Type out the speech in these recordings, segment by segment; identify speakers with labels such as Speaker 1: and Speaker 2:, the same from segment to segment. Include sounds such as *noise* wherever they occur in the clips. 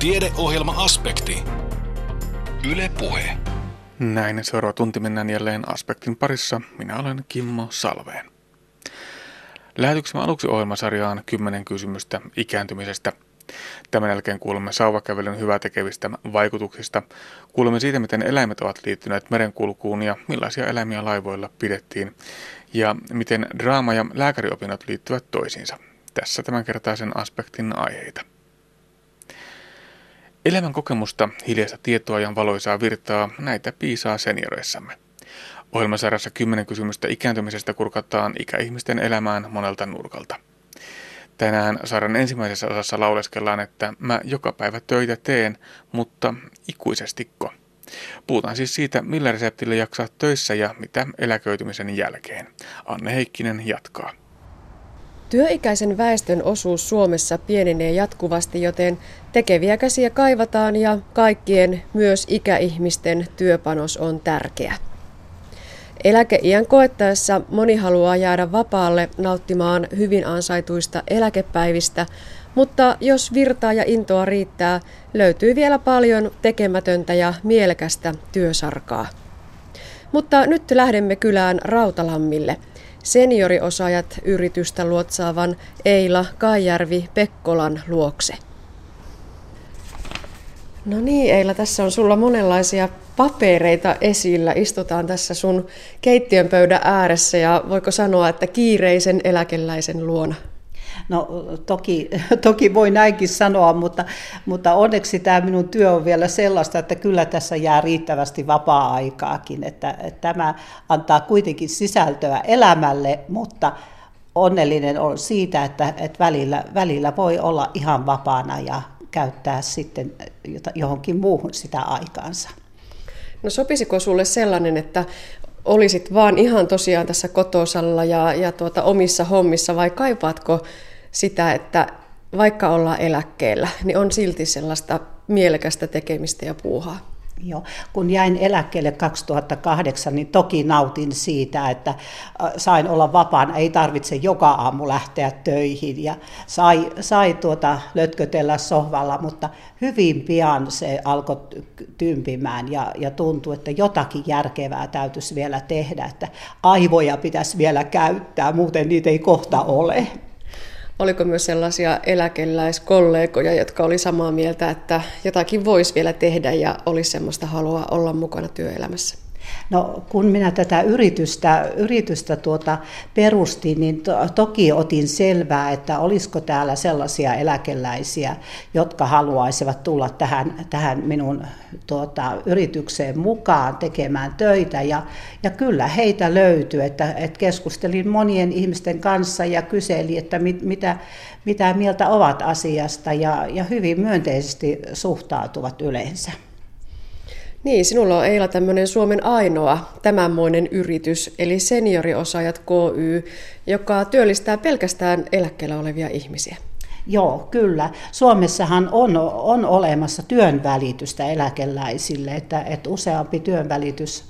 Speaker 1: Tiedeohjelma-aspekti. Yle Puhe.
Speaker 2: Näin seuraava tunti mennään jälleen aspektin parissa. Minä olen Kimmo Salveen. Lähetyksemme aluksi ohjelmasarjaan 10 kysymystä ikääntymisestä. Tämän jälkeen kuulemme sauvakävelyn tekevistä vaikutuksista. Kuulemme siitä, miten eläimet ovat liittyneet merenkulkuun ja millaisia eläimiä laivoilla pidettiin. Ja miten draama- ja lääkäriopinnot liittyvät toisiinsa. Tässä tämänkertaisen aspektin aiheita. Elämän kokemusta, hiljaista tietoa ja valoisaa virtaa, näitä piisaa senioreissamme. Ohjelmasarjassa 10 kysymystä ikääntymisestä kurkataan ikäihmisten elämään monelta nurkalta. Tänään sarjan ensimmäisessä osassa lauleskellaan, että mä joka päivä töitä teen, mutta ikuisestiko. Puhutaan siis siitä, millä reseptillä jaksaa töissä ja mitä eläköitymisen jälkeen. Anne Heikkinen jatkaa.
Speaker 3: Työikäisen väestön osuus Suomessa pienenee jatkuvasti, joten tekeviä käsiä kaivataan ja kaikkien, myös ikäihmisten, työpanos on tärkeä. Eläkeiän koettaessa moni haluaa jäädä vapaalle nauttimaan hyvin ansaituista eläkepäivistä, mutta jos virtaa ja intoa riittää, löytyy vielä paljon tekemätöntä ja mielekästä työsarkaa. Mutta nyt lähdemme kylään Rautalammille – senioriosaajat yritystä luotsaavan Eila Kaijärvi Pekkolan luokse. No niin, Eila, tässä on sulla monenlaisia papereita esillä. Istutaan tässä sun keittiön pöydän ääressä ja voiko sanoa, että kiireisen eläkeläisen luona?
Speaker 4: No toki, *laughs* toki voi näinkin sanoa, mutta, mutta onneksi tämä minun työ on vielä sellaista, että kyllä tässä jää riittävästi vapaa-aikaakin, että, että tämä antaa kuitenkin sisältöä elämälle, mutta onnellinen on siitä, että, että välillä, välillä voi olla ihan vapaana ja käyttää sitten johonkin muuhun sitä aikaansa.
Speaker 3: No sopisiko sulle sellainen, että olisit vaan ihan tosiaan tässä kotosalla ja, ja tuota, omissa hommissa vai kaipaatko sitä, että vaikka ollaan eläkkeellä, niin on silti sellaista mielekästä tekemistä ja puuhaa.
Speaker 4: Joo. Kun jäin eläkkeelle 2008, niin toki nautin siitä, että sain olla vapaana, ei tarvitse joka aamu lähteä töihin ja sai, sai tuota lötkötellä sohvalla, mutta hyvin pian se alkoi tympimään ja, ja tuntui, että jotakin järkevää täytyisi vielä tehdä, että aivoja pitäisi vielä käyttää, muuten niitä ei kohta ole.
Speaker 3: Oliko myös sellaisia eläkeläiskollegoja, jotka oli samaa mieltä, että jotakin voisi vielä tehdä ja olisi semmoista halua olla mukana työelämässä?
Speaker 4: No kun minä tätä yritystä, yritystä tuota perustin, niin to, toki otin selvää, että olisiko täällä sellaisia eläkeläisiä, jotka haluaisivat tulla tähän, tähän minun tuota, yritykseen mukaan tekemään töitä. Ja, ja kyllä heitä löytyi, että, että keskustelin monien ihmisten kanssa ja kyselin, että mit, mitä, mitä mieltä ovat asiasta ja, ja hyvin myönteisesti suhtautuvat yleensä.
Speaker 3: Niin, sinulla on Eila tämmöinen Suomen ainoa tämänmoinen yritys, eli Senioriosaajat KY, joka työllistää pelkästään eläkkeellä olevia ihmisiä.
Speaker 4: Joo, kyllä. Suomessahan on, on olemassa työnvälitystä eläkeläisille, että, että useampi työnvälitys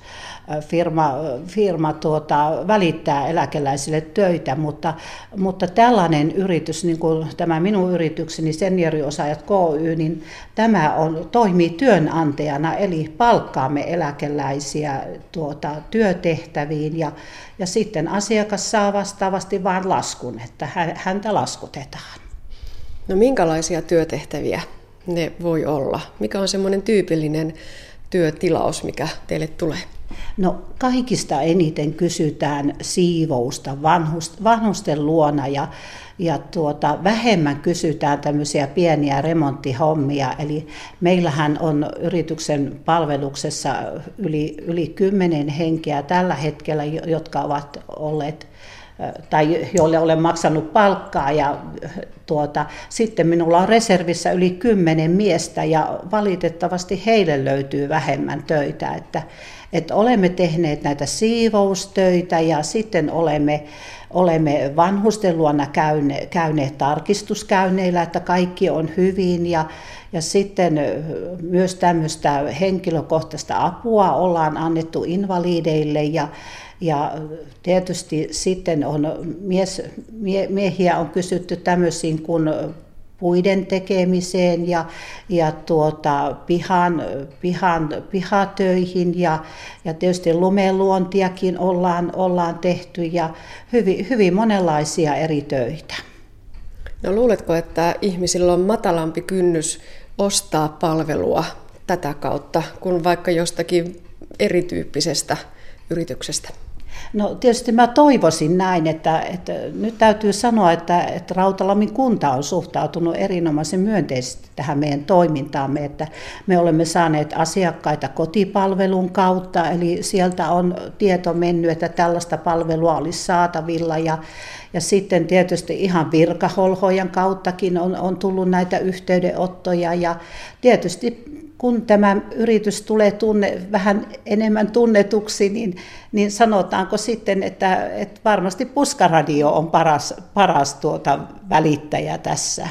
Speaker 4: firma, firma tuota, välittää eläkeläisille töitä, mutta, mutta tällainen yritys, niin kuin tämä minun yritykseni Senioriosaajat KY, niin tämä on, toimii työnantajana, eli palkkaamme eläkeläisiä tuota, työtehtäviin ja, ja sitten asiakas saa vastaavasti vain laskun, että häntä laskutetaan.
Speaker 3: No minkälaisia työtehtäviä ne voi olla? Mikä on semmoinen tyypillinen työtilaus, mikä teille tulee?
Speaker 4: No kaikista eniten kysytään siivousta vanhusten luona ja, ja tuota, vähemmän kysytään tämmöisiä pieniä remonttihommia. Eli meillähän on yrityksen palveluksessa yli, yli kymmenen henkeä tällä hetkellä, jotka ovat olleet tai joille olen maksanut palkkaa ja tuota, sitten minulla on reservissä yli kymmenen miestä ja valitettavasti heille löytyy vähemmän töitä, että, että olemme tehneet näitä siivoustöitä ja sitten olemme, olemme vanhusten luona käyne, käyneet tarkistuskäynneillä, että kaikki on hyvin. Ja, ja sitten myös tämmöistä henkilökohtaista apua ollaan annettu invalideille ja, ja tietysti sitten on mies, mie, miehiä on kysytty tämmöisiin kuin puiden tekemiseen ja, ja tuota, pihan, pihan, pihatöihin ja, ja tietysti lumeluontiakin ollaan, ollaan tehty ja hyvin, hyvin monenlaisia eri töitä.
Speaker 3: No luuletko, että ihmisillä on matalampi kynnys ostaa palvelua tätä kautta kuin vaikka jostakin erityyppisestä yrityksestä?
Speaker 4: No tietysti mä toivoisin näin, että, että nyt täytyy sanoa, että, että Rautalammin kunta on suhtautunut erinomaisen myönteisesti tähän meidän toimintaamme, että me olemme saaneet asiakkaita kotipalvelun kautta, eli sieltä on tieto mennyt, että tällaista palvelua olisi saatavilla ja, ja sitten tietysti ihan virkaholhojen kauttakin on, on tullut näitä yhteydenottoja ja tietysti kun tämä yritys tulee tunne, vähän enemmän tunnetuksi, niin, niin sanotaanko sitten, että, että varmasti puskaradio on paras, paras tuota välittäjä tässä.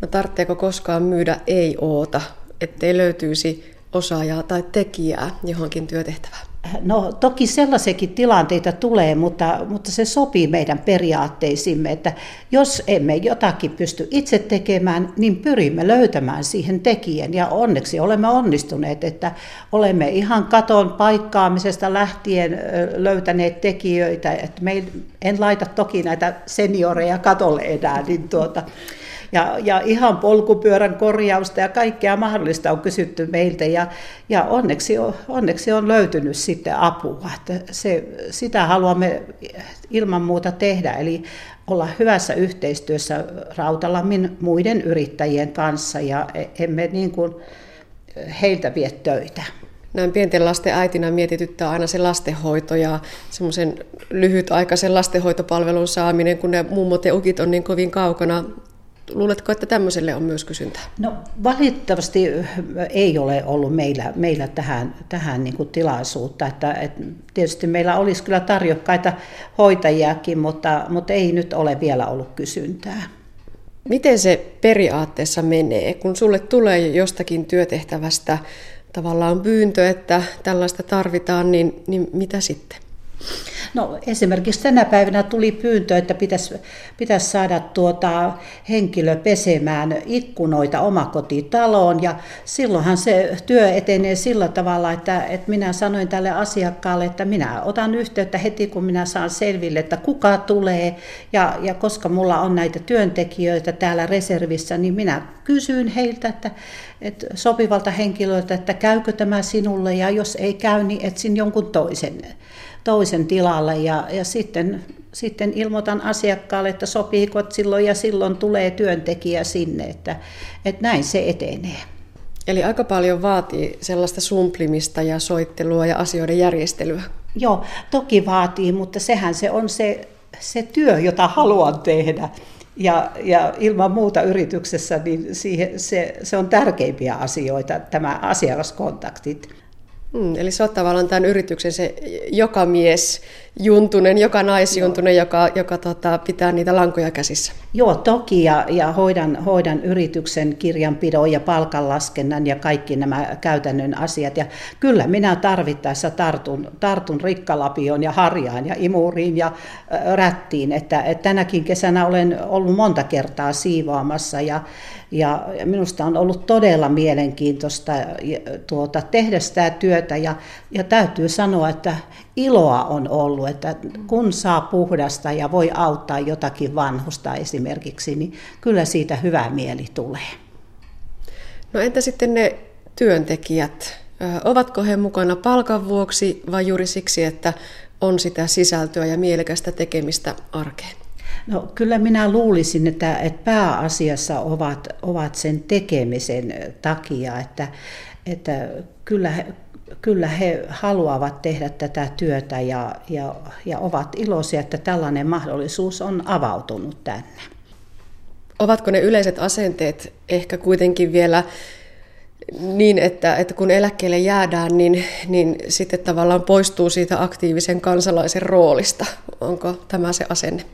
Speaker 3: No tarvitseeko koskaan myydä ei-oota, ettei löytyisi osaajaa tai tekijää johonkin työtehtävään?
Speaker 4: No toki sellaisiakin tilanteita tulee, mutta, mutta se sopii meidän periaatteisimme, että jos emme jotakin pysty itse tekemään, niin pyrimme löytämään siihen tekijän. Ja onneksi olemme onnistuneet, että olemme ihan katon paikkaamisesta lähtien löytäneet tekijöitä. Että me en laita toki näitä senioreja katolle enää, niin tuota, ja, ja ihan polkupyörän korjausta ja kaikkea mahdollista on kysytty meiltä ja, ja onneksi, on, onneksi on löytynyt sitten apua. Että se, sitä haluamme ilman muuta tehdä, eli olla hyvässä yhteistyössä Rautalammin muiden yrittäjien kanssa ja e, emme niin kuin heiltä vie töitä.
Speaker 3: Näin pienten lasten äitinä mietityttää aina se lastenhoito ja semmoisen lyhytaikaisen lastenhoitopalvelun saaminen, kun ne mummot ja ukit on niin kovin kaukana Luuletko, että tämmöiselle on myös kysyntää?
Speaker 4: No valitettavasti ei ole ollut meillä, meillä tähän, tähän niin kuin tilaisuutta. Että, että tietysti meillä olisi kyllä tarjokkaita hoitajiakin, mutta, mutta ei nyt ole vielä ollut kysyntää.
Speaker 3: Miten se periaatteessa menee, kun sulle tulee jostakin työtehtävästä tavallaan pyyntö, että tällaista tarvitaan, niin, niin mitä sitten?
Speaker 4: No esimerkiksi tänä päivänä tuli pyyntö, että pitäisi, pitäisi saada tuota henkilö pesemään ikkunoita omakotitaloon ja silloinhan se työ etenee sillä tavalla, että, että minä sanoin tälle asiakkaalle, että minä otan yhteyttä heti kun minä saan selville, että kuka tulee ja, ja koska mulla on näitä työntekijöitä täällä reservissä, niin minä kysyin heiltä, että, että sopivalta henkilöltä, että käykö tämä sinulle ja jos ei käy, niin etsin jonkun toisen toisen tilalle ja, ja sitten, sitten ilmoitan asiakkaalle, että sopiiko että silloin ja silloin tulee työntekijä sinne, että, että näin se etenee.
Speaker 3: Eli aika paljon vaatii sellaista sumplimista ja soittelua ja asioiden järjestelyä.
Speaker 4: Joo, toki vaatii, mutta sehän se on se, se työ, jota haluan tehdä. Ja, ja ilman muuta yrityksessä niin siihen, se, se on tärkeimpiä asioita, tämä asiakaskontaktit.
Speaker 3: Mm, eli sä oot tavallaan tämän yrityksen se joka mies juntunen, joka naisjuntunen, Joo. joka, joka tota, pitää niitä lankoja käsissä.
Speaker 4: Joo, toki, ja, ja hoidan, hoidan yrityksen kirjanpidon ja palkanlaskennan ja kaikki nämä käytännön asiat. Ja kyllä minä tarvittaessa tartun, tartun rikkalapioon ja harjaan ja imuriin ja rättiin, että, että tänäkin kesänä olen ollut monta kertaa siivoamassa ja, ja minusta on ollut todella mielenkiintoista tuota, tehdä sitä työtä ja, ja täytyy sanoa, että iloa on ollut, että kun saa puhdasta ja voi auttaa jotakin vanhusta esimerkiksi, niin kyllä siitä hyvä mieli tulee.
Speaker 3: No entä sitten ne työntekijät? Ovatko he mukana palkan vuoksi vai juuri siksi, että on sitä sisältöä ja mielekästä tekemistä arkeen?
Speaker 4: No kyllä minä luulisin, että, että pääasiassa ovat, ovat sen tekemisen takia, että, että kyllä, kyllä he haluavat tehdä tätä työtä ja, ja, ja ovat iloisia, että tällainen mahdollisuus on avautunut tänne.
Speaker 3: Ovatko ne yleiset asenteet ehkä kuitenkin vielä niin, että, että kun eläkkeelle jäädään, niin, niin sitten tavallaan poistuu siitä aktiivisen kansalaisen roolista. Onko tämä se asenne?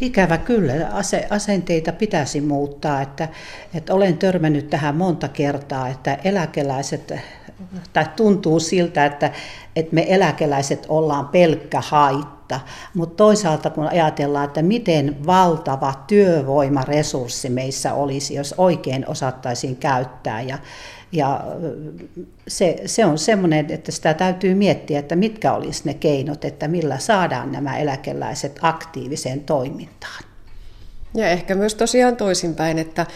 Speaker 4: Ikävä kyllä, ase, asenteita pitäisi muuttaa. Että, että olen törmännyt tähän monta kertaa, että eläkeläiset, tai tuntuu siltä, että, että me eläkeläiset ollaan pelkkä haitta. Mutta toisaalta kun ajatellaan, että miten valtava työvoimaresurssi meissä olisi, jos oikein osattaisiin käyttää ja ja se, se on semmoinen, että sitä täytyy miettiä, että mitkä olisi ne keinot, että millä saadaan nämä eläkeläiset aktiiviseen toimintaan.
Speaker 3: Ja ehkä myös tosiaan toisinpäin, että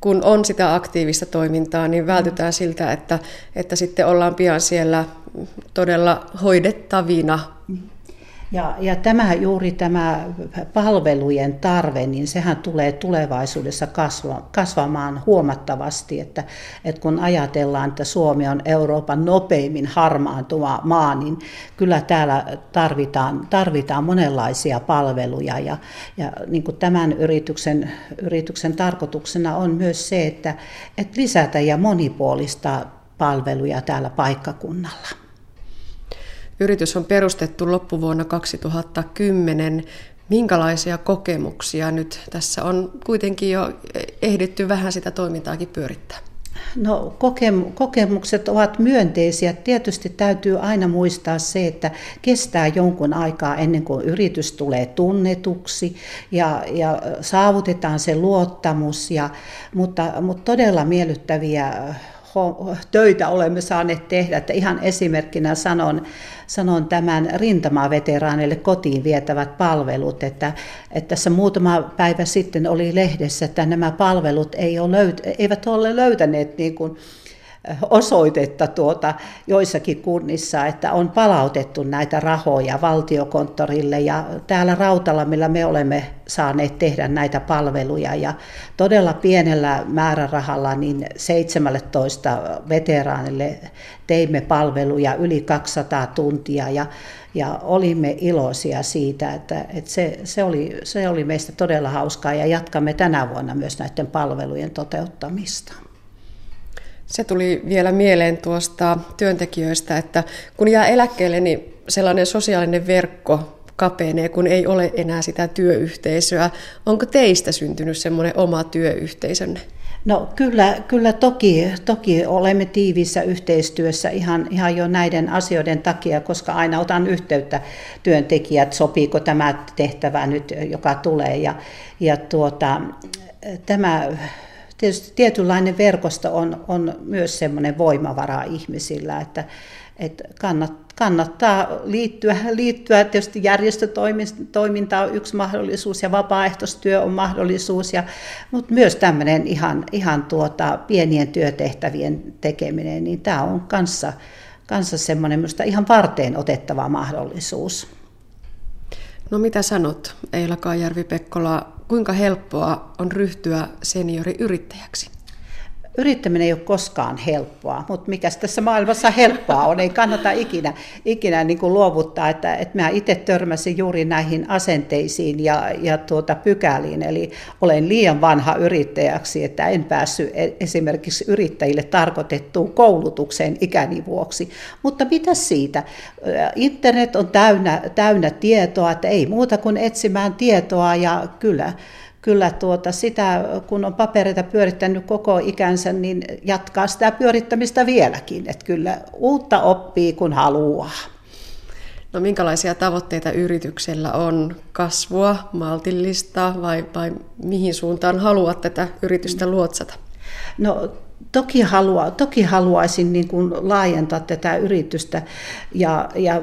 Speaker 3: kun on sitä aktiivista toimintaa, niin vältytään siltä, että, että sitten ollaan pian siellä todella hoidettavina
Speaker 4: ja, ja tämä juuri tämä palvelujen tarve, niin sehän tulee tulevaisuudessa kasva, kasvamaan huomattavasti, että, että kun ajatellaan, että Suomi on Euroopan nopeimmin harmaantuva maa, niin kyllä täällä tarvitaan, tarvitaan monenlaisia palveluja ja, ja niin kuin tämän yrityksen, yrityksen tarkoituksena on myös se, että, että lisätä ja monipuolista palveluja täällä paikkakunnalla.
Speaker 3: Yritys on perustettu loppuvuonna 2010. Minkälaisia kokemuksia nyt tässä on kuitenkin jo ehditty vähän sitä toimintaakin pyörittää?
Speaker 4: No kokemukset ovat myönteisiä. Tietysti täytyy aina muistaa se, että kestää jonkun aikaa ennen kuin yritys tulee tunnetuksi ja, ja saavutetaan se luottamus, ja, mutta, mutta todella miellyttäviä töitä olemme saaneet tehdä. Että ihan esimerkkinä sanon, sanon tämän rintamaveteraaneille kotiin vietävät palvelut, että, että tässä muutama päivä sitten oli lehdessä, että nämä palvelut ei ole löyt, eivät ole löytäneet niin kuin, osoitetta tuota joissakin kunnissa, että on palautettu näitä rahoja valtiokonttorille ja täällä Rautalamilla me olemme saaneet tehdä näitä palveluja ja todella pienellä määrärahalla niin 17 veteraanille teimme palveluja yli 200 tuntia ja, ja olimme iloisia siitä, että, että se, se, oli, se oli meistä todella hauskaa ja jatkamme tänä vuonna myös näiden palvelujen toteuttamista.
Speaker 3: Se tuli vielä mieleen tuosta työntekijöistä, että kun jää eläkkeelle, niin sellainen sosiaalinen verkko kapenee, kun ei ole enää sitä työyhteisöä. Onko teistä syntynyt semmoinen oma työyhteisönne?
Speaker 4: No kyllä, kyllä toki, toki olemme tiiviissä yhteistyössä ihan, ihan jo näiden asioiden takia, koska aina otan yhteyttä työntekijät, sopiiko tämä tehtävä nyt, joka tulee. Ja, ja tuota, tämä tietysti tietynlainen verkosto on, on myös semmoinen voimavara ihmisillä, että, että kannat, kannattaa liittyä, liittyä. Tietysti järjestötoiminta on yksi mahdollisuus ja vapaaehtoistyö on mahdollisuus, ja, mutta myös tämmöinen ihan, ihan tuota, pienien työtehtävien tekeminen, niin tämä on kanssa, kanssa semmoinen ihan varteen otettava mahdollisuus.
Speaker 3: No mitä sanot, Eila Kaajärvi-Pekkola, kuinka helppoa on ryhtyä senioriyrittäjäksi?
Speaker 4: Yrittäminen ei ole koskaan helppoa, mutta mikä tässä maailmassa helppoa on, ei kannata ikinä, ikinä niin kuin luovuttaa, että, että mä itse törmäsin juuri näihin asenteisiin ja, ja tuota pykäliin, eli olen liian vanha yrittäjäksi, että en päässyt e, esimerkiksi yrittäjille tarkoitettuun koulutukseen ikäni vuoksi, mutta mitä siitä? Internet on täynnä, täynnä tietoa, että ei muuta kuin etsimään tietoa ja kyllä kyllä tuota sitä, kun on papereita pyörittänyt koko ikänsä, niin jatkaa sitä pyörittämistä vieläkin. Että kyllä uutta oppii, kun haluaa.
Speaker 3: No minkälaisia tavoitteita yrityksellä on? Kasvua, maltillista vai, vai mihin suuntaan haluat tätä yritystä luotsata?
Speaker 4: No toki, halua, toki haluaisin niin kuin laajentaa tätä yritystä ja, ja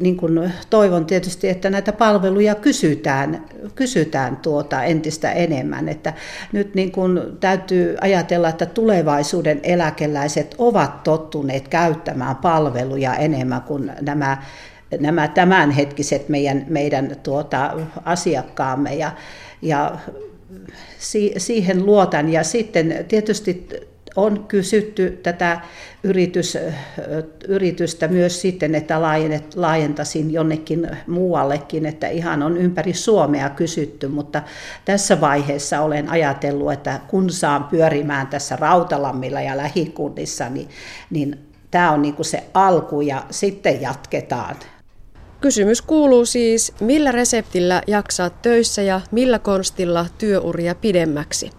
Speaker 4: niin kuin toivon tietysti, että näitä palveluja kysytään, kysytään tuota entistä enemmän. Että nyt niin kuin täytyy ajatella, että tulevaisuuden eläkeläiset ovat tottuneet käyttämään palveluja enemmän kuin nämä nämä tämänhetkiset meidän, meidän tuota, asiakkaamme ja, ja siihen luotan. Ja sitten tietysti on kysytty tätä yritys, yritystä myös sitten, että laajentasin jonnekin muuallekin, että ihan on ympäri Suomea kysytty, mutta tässä vaiheessa olen ajatellut, että kun saan pyörimään tässä Rautalammilla ja lähikunnissa, niin, niin tämä on niin kuin se alku ja sitten jatketaan.
Speaker 3: Kysymys kuuluu siis, millä reseptillä jaksaa töissä ja millä konstilla työuria pidemmäksi?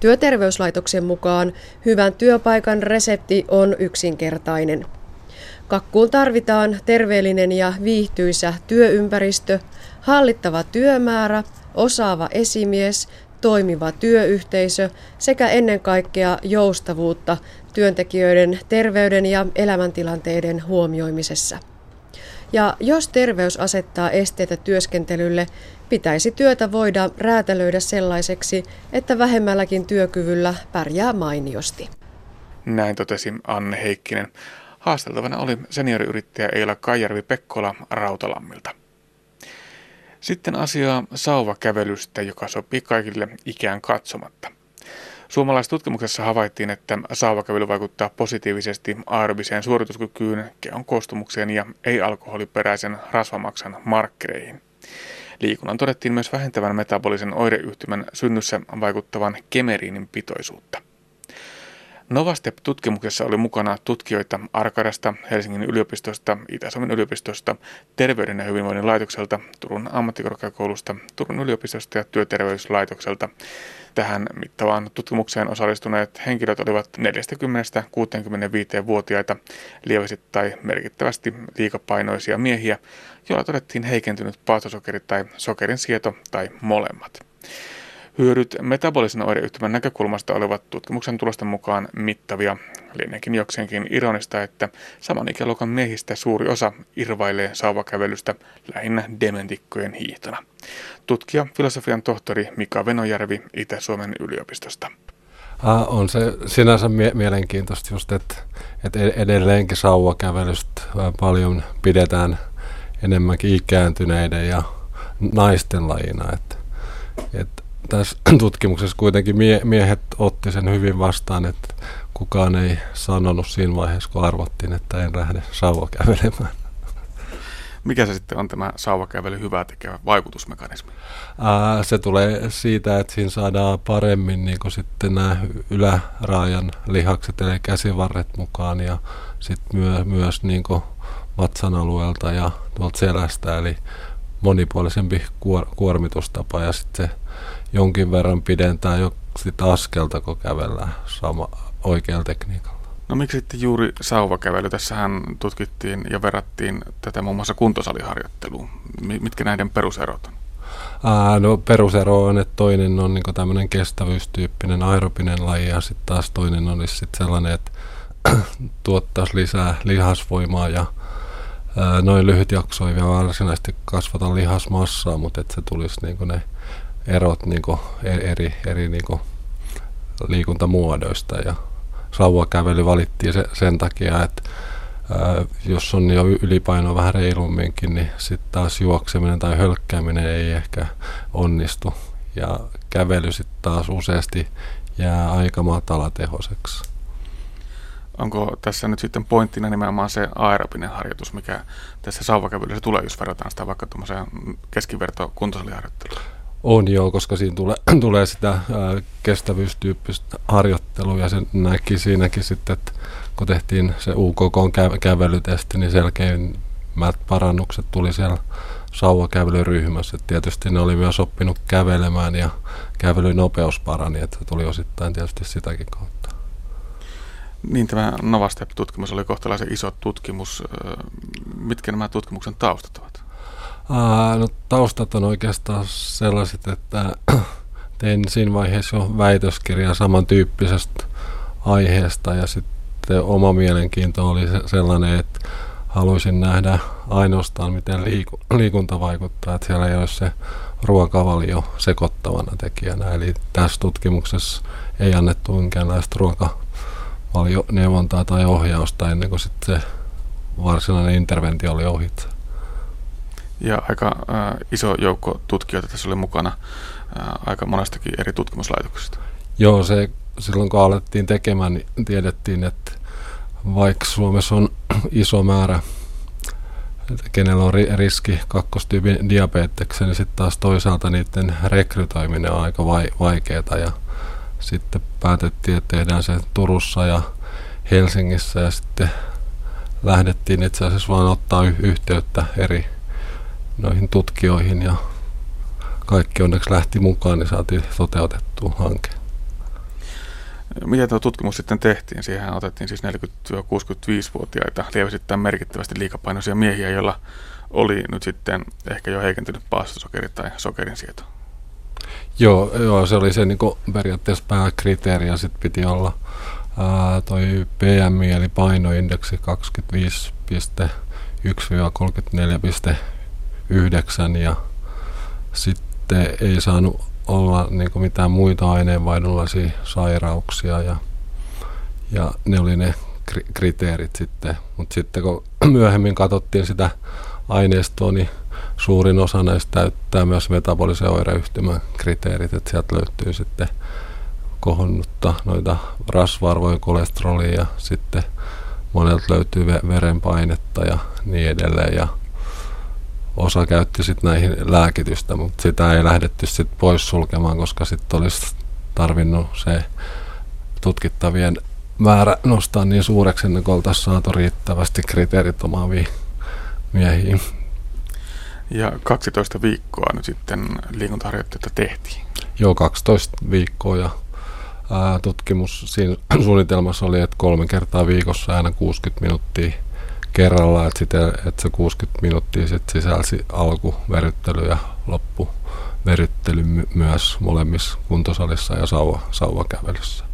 Speaker 3: Työterveyslaitoksen mukaan hyvän työpaikan resepti on yksinkertainen. Kakkuun tarvitaan terveellinen ja viihtyisä työympäristö, hallittava työmäärä, osaava esimies, toimiva työyhteisö sekä ennen kaikkea joustavuutta työntekijöiden terveyden ja elämäntilanteiden huomioimisessa. Ja jos terveys asettaa esteitä työskentelylle, pitäisi työtä voida räätälöidä sellaiseksi, että vähemmälläkin työkyvyllä pärjää mainiosti.
Speaker 2: Näin totesi Anne Heikkinen. Haasteltavana oli senioriyrittäjä Eila Kaijärvi Pekkola Rautalammilta. Sitten asiaa sauvakävelystä, joka sopii kaikille ikään katsomatta. Suomalaistutkimuksessa havaittiin, että saavakävely vaikuttaa positiivisesti aerobiseen suorituskykyyn, kehon koostumukseen ja ei-alkoholiperäisen rasvamaksan markkereihin. Liikunnan todettiin myös vähentävän metabolisen oireyhtymän synnyssä vaikuttavan kemeriinin pitoisuutta. Novastep-tutkimuksessa oli mukana tutkijoita Arkadasta, Helsingin yliopistosta, Itä-Suomen yliopistosta, Terveyden ja hyvinvoinnin laitokselta, Turun ammattikorkeakoulusta, Turun yliopistosta ja Työterveyslaitokselta. Tähän mittavaan tutkimukseen osallistuneet henkilöt olivat 40-65-vuotiaita, lievästi tai merkittävästi liikapainoisia miehiä, joilla todettiin heikentynyt paastosokeri tai sokerin sieto tai molemmat. Hyödyt metabolisen oireyhtymän näkökulmasta olivat tutkimuksen tulosten mukaan mittavia. Liennekin jokseenkin ironista, että saman ikäluokan miehistä suuri osa irvailee sauvakävelystä lähinnä dementikkojen hiihtona. Tutkija, filosofian tohtori Mika Venojärvi Itä-Suomen yliopistosta.
Speaker 5: On se sinänsä mie- mielenkiintoista just, että, että edelleenkin sauvakävelystä paljon pidetään enemmänkin ikääntyneiden ja naisten lajina. Että, että tässä *clears throat* tutkimuksessa kuitenkin mie- miehet otti sen hyvin vastaan, että kukaan ei sanonut siinä vaiheessa, kun arvottiin, että en lähde sauvakävelemään.
Speaker 2: Mikä se sitten on tämä sauvakävely hyvää tekevä vaikutusmekanismi?
Speaker 5: Ää, se tulee siitä, että siinä saadaan paremmin niin sitten nämä yläraajan lihakset, eli käsivarret mukaan ja sitten myö, myös niin vatsan alueelta ja tuolta selästä, eli monipuolisempi kuor- kuormitustapa ja sitten se jonkin verran pidentää jo sit askelta, kun kävellään sama oikealla tekniikalla.
Speaker 2: No miksi sitten juuri sauvakävely? Tässähän tutkittiin ja verrattiin tätä muun muassa kuntosaliharjoitteluun. Mitkä näiden peruserot on?
Speaker 5: Ää, no perusero on, että toinen on niin tämmöinen kestävyystyyppinen aerobinen laji ja sitten taas toinen on sit sellainen, että *clears throat* tuottaisi lisää lihasvoimaa ja ää, noin lyhyt jakso ei vielä varsinaisesti kasvata lihasmassaa, mutta että se tulisi niin ne erot niin kuin e-, eri, eri niin kuin liikuntamuodoista ja sauvakävely valittiin se, sen takia, että ää, jos on jo ylipaino vähän reilumminkin, niin sitten taas juokseminen tai hölkkääminen ei ehkä onnistu ja kävely sitten taas useasti jää aika matalatehoiseksi.
Speaker 2: Onko tässä nyt sitten pointtina nimenomaan se aerobinen harjoitus, mikä tässä sauvakävelyssä tulee, jos verrataan sitä vaikka tuommoiseen keskiverto kuntosaliharjoitteluun?
Speaker 5: On joo, koska siinä tulee, *clears throat* tulee sitä ää, kestävyystyyppistä harjoittelua ja se näki siinäkin sitten, että kun tehtiin se UKK kä- kävelytesti, niin selkeimmät parannukset tuli siellä sauvakävelyryhmässä. Et tietysti ne oli myös oppinut kävelemään ja kävelynopeus parani, että se tuli osittain tietysti sitäkin kautta.
Speaker 2: Niin, tämä Novastep-tutkimus oli kohtalaisen iso tutkimus. Mitkä nämä tutkimuksen taustat ovat?
Speaker 5: Ää, no, taustat on oikeastaan sellaiset, että *clears throat* tein siinä vaiheessa jo väitöskirjaa samantyyppisestä aiheesta ja sitten oma mielenkiinto oli sellainen, että haluaisin nähdä ainoastaan, miten liiku, liikunta vaikuttaa, että siellä ei ole se ruokavalio sekoittavana tekijänä. Eli tässä tutkimuksessa ei annettu minkäänlaista ruokavalioneuvontaa tai ohjausta ennen kuin sitten se varsinainen interventio oli ohitse.
Speaker 2: Ja aika äh, iso joukko tutkijoita tässä oli mukana äh, aika monestakin eri tutkimuslaitoksista.
Speaker 5: Joo, se silloin kun alettiin tekemään, niin tiedettiin, että vaikka Suomessa on *clears throat* iso määrä, kenellä on riski kakkostyypin diabeteksen, niin sitten taas toisaalta niiden rekrytoiminen on aika vaikeaa ja sitten päätettiin, että tehdään se Turussa ja Helsingissä ja sitten lähdettiin itse asiassa vaan ottaa yhteyttä eri noihin tutkijoihin ja kaikki onneksi lähti mukaan, niin saatiin toteutettua hanke.
Speaker 2: Miten tuo tutkimus sitten tehtiin? Siihen otettiin siis 40-65-vuotiaita lieväsittäin merkittävästi liikapainoisia miehiä, joilla oli nyt sitten ehkä jo heikentynyt paastosokeri tai sokerin sieto.
Speaker 5: Joo, joo, se oli se niin periaatteessa pääkriteeri ja sitten piti olla ää, toi PMI eli painoindeksi 25.1-34.9 ja sitten ei saanut olla niin mitään muita aineenvaihdollisia sairauksia ja, ja ne oli ne kriteerit sitten. Mutta sitten kun *clears throat* myöhemmin katsottiin sitä aineistoa, niin suurin osa näistä täyttää myös metabolisen oireyhtymän kriteerit, että sieltä löytyy sitten kohonnutta noita rasva-arvojen kolesterolia ja sitten monelta löytyy verenpainetta ja niin edelleen ja osa käytti sitten näihin lääkitystä, mutta sitä ei lähdetty sitten pois sulkemaan, koska sitten olisi tarvinnut se tutkittavien määrä nostaa niin suureksi ennen kuin oltaisiin saatu riittävästi kriteerit omaavia miehiä.
Speaker 2: Ja 12 viikkoa nyt sitten liikuntaharjoitteita tehtiin.
Speaker 5: Joo, 12 viikkoa ja ää, tutkimus siinä *clears throat* suunnitelmassa oli, että kolme kertaa viikossa aina 60 minuuttia kerralla, että, sitä, että se 60 minuuttia sit sisälsi alkuveryttely ja loppuveryttely my- myös molemmissa kuntosalissa ja sauva, sauvakävelyssä.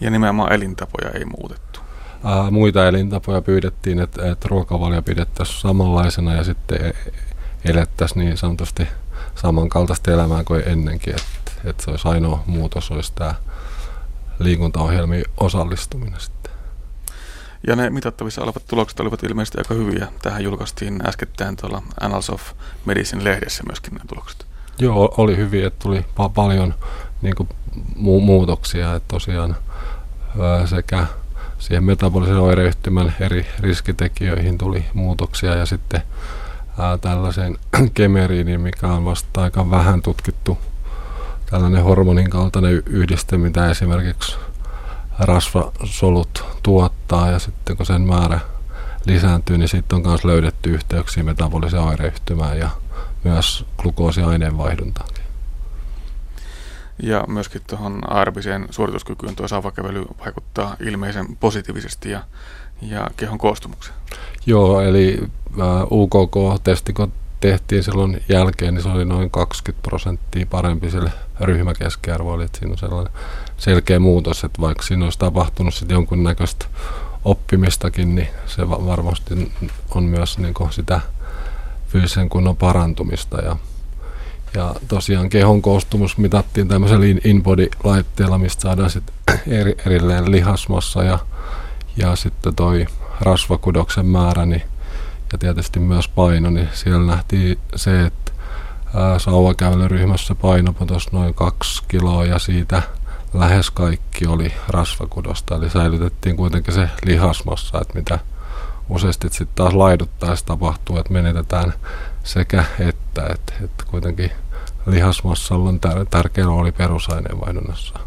Speaker 2: Ja nimenomaan elintapoja ei muutettu.
Speaker 5: Ää, muita elintapoja pyydettiin, että, että ruokavalio pidettäisiin samanlaisena ja sitten e-, elettäisiin niin sanotusti samankaltaista elämää kuin ennenkin. Että, että se olisi ainoa muutos, olisi tämä liikuntaohjelmiin osallistuminen.
Speaker 2: Ja ne mitattavissa olevat tulokset olivat ilmeisesti aika hyviä. Tähän julkaistiin äskettäin tuolla Annals of Medicine-lehdessä myöskin nämä tulokset.
Speaker 5: Joo, oli hyviä, että tuli pa- paljon niin kuin, mu- muutoksia, että tosiaan ää, sekä siihen metabolisen oireyhtymän eri riskitekijöihin tuli muutoksia ja sitten ää, tällaiseen *clears throat* kemeriiniin, mikä on vasta aika vähän tutkittu tällainen hormonin kaltainen yhdiste, mitä esimerkiksi rasvasolut tuottaa ja sitten kun sen määrä lisääntyy, niin sitten on myös löydetty yhteyksiä metaboliseen oireyhtymään ja myös glukoosiaineenvaihduntaan.
Speaker 2: Ja myöskin tuohon aerobiseen suorituskykyyn tuo sauvakävely vaikuttaa ilmeisen positiivisesti ja, ja kehon koostumukseen.
Speaker 5: Joo, eli äh, UKK-testi kun tehtiin silloin jälkeen, niin se oli noin 20 prosenttia parempi sille ryhmäkeskiarvoille. Että siinä on sellainen selkeä muutos, että vaikka siinä olisi tapahtunut sitten jonkunnäköistä oppimistakin, niin se varmasti on myös niin sitä fyysisen kunnon parantumista. Ja, ja tosiaan kehon koostumus mitattiin tämmöisellä InBody-laitteella, mistä saadaan sitten *clears throat* eri, erilleen lihasmassa ja, ja sitten toi rasvakudoksen määrä, niin ja tietysti myös paino, niin siellä nähtiin se, että sauvakävelyryhmässä paino putosi noin kaksi kiloa ja siitä lähes kaikki oli rasvakudosta, eli säilytettiin kuitenkin se lihasmassa, että mitä useasti sitten taas laiduttaessa tapahtuu, että menetetään sekä että, että, että kuitenkin lihasmassalla on tär- tärkeä rooli perusaineenvaihdunnassa.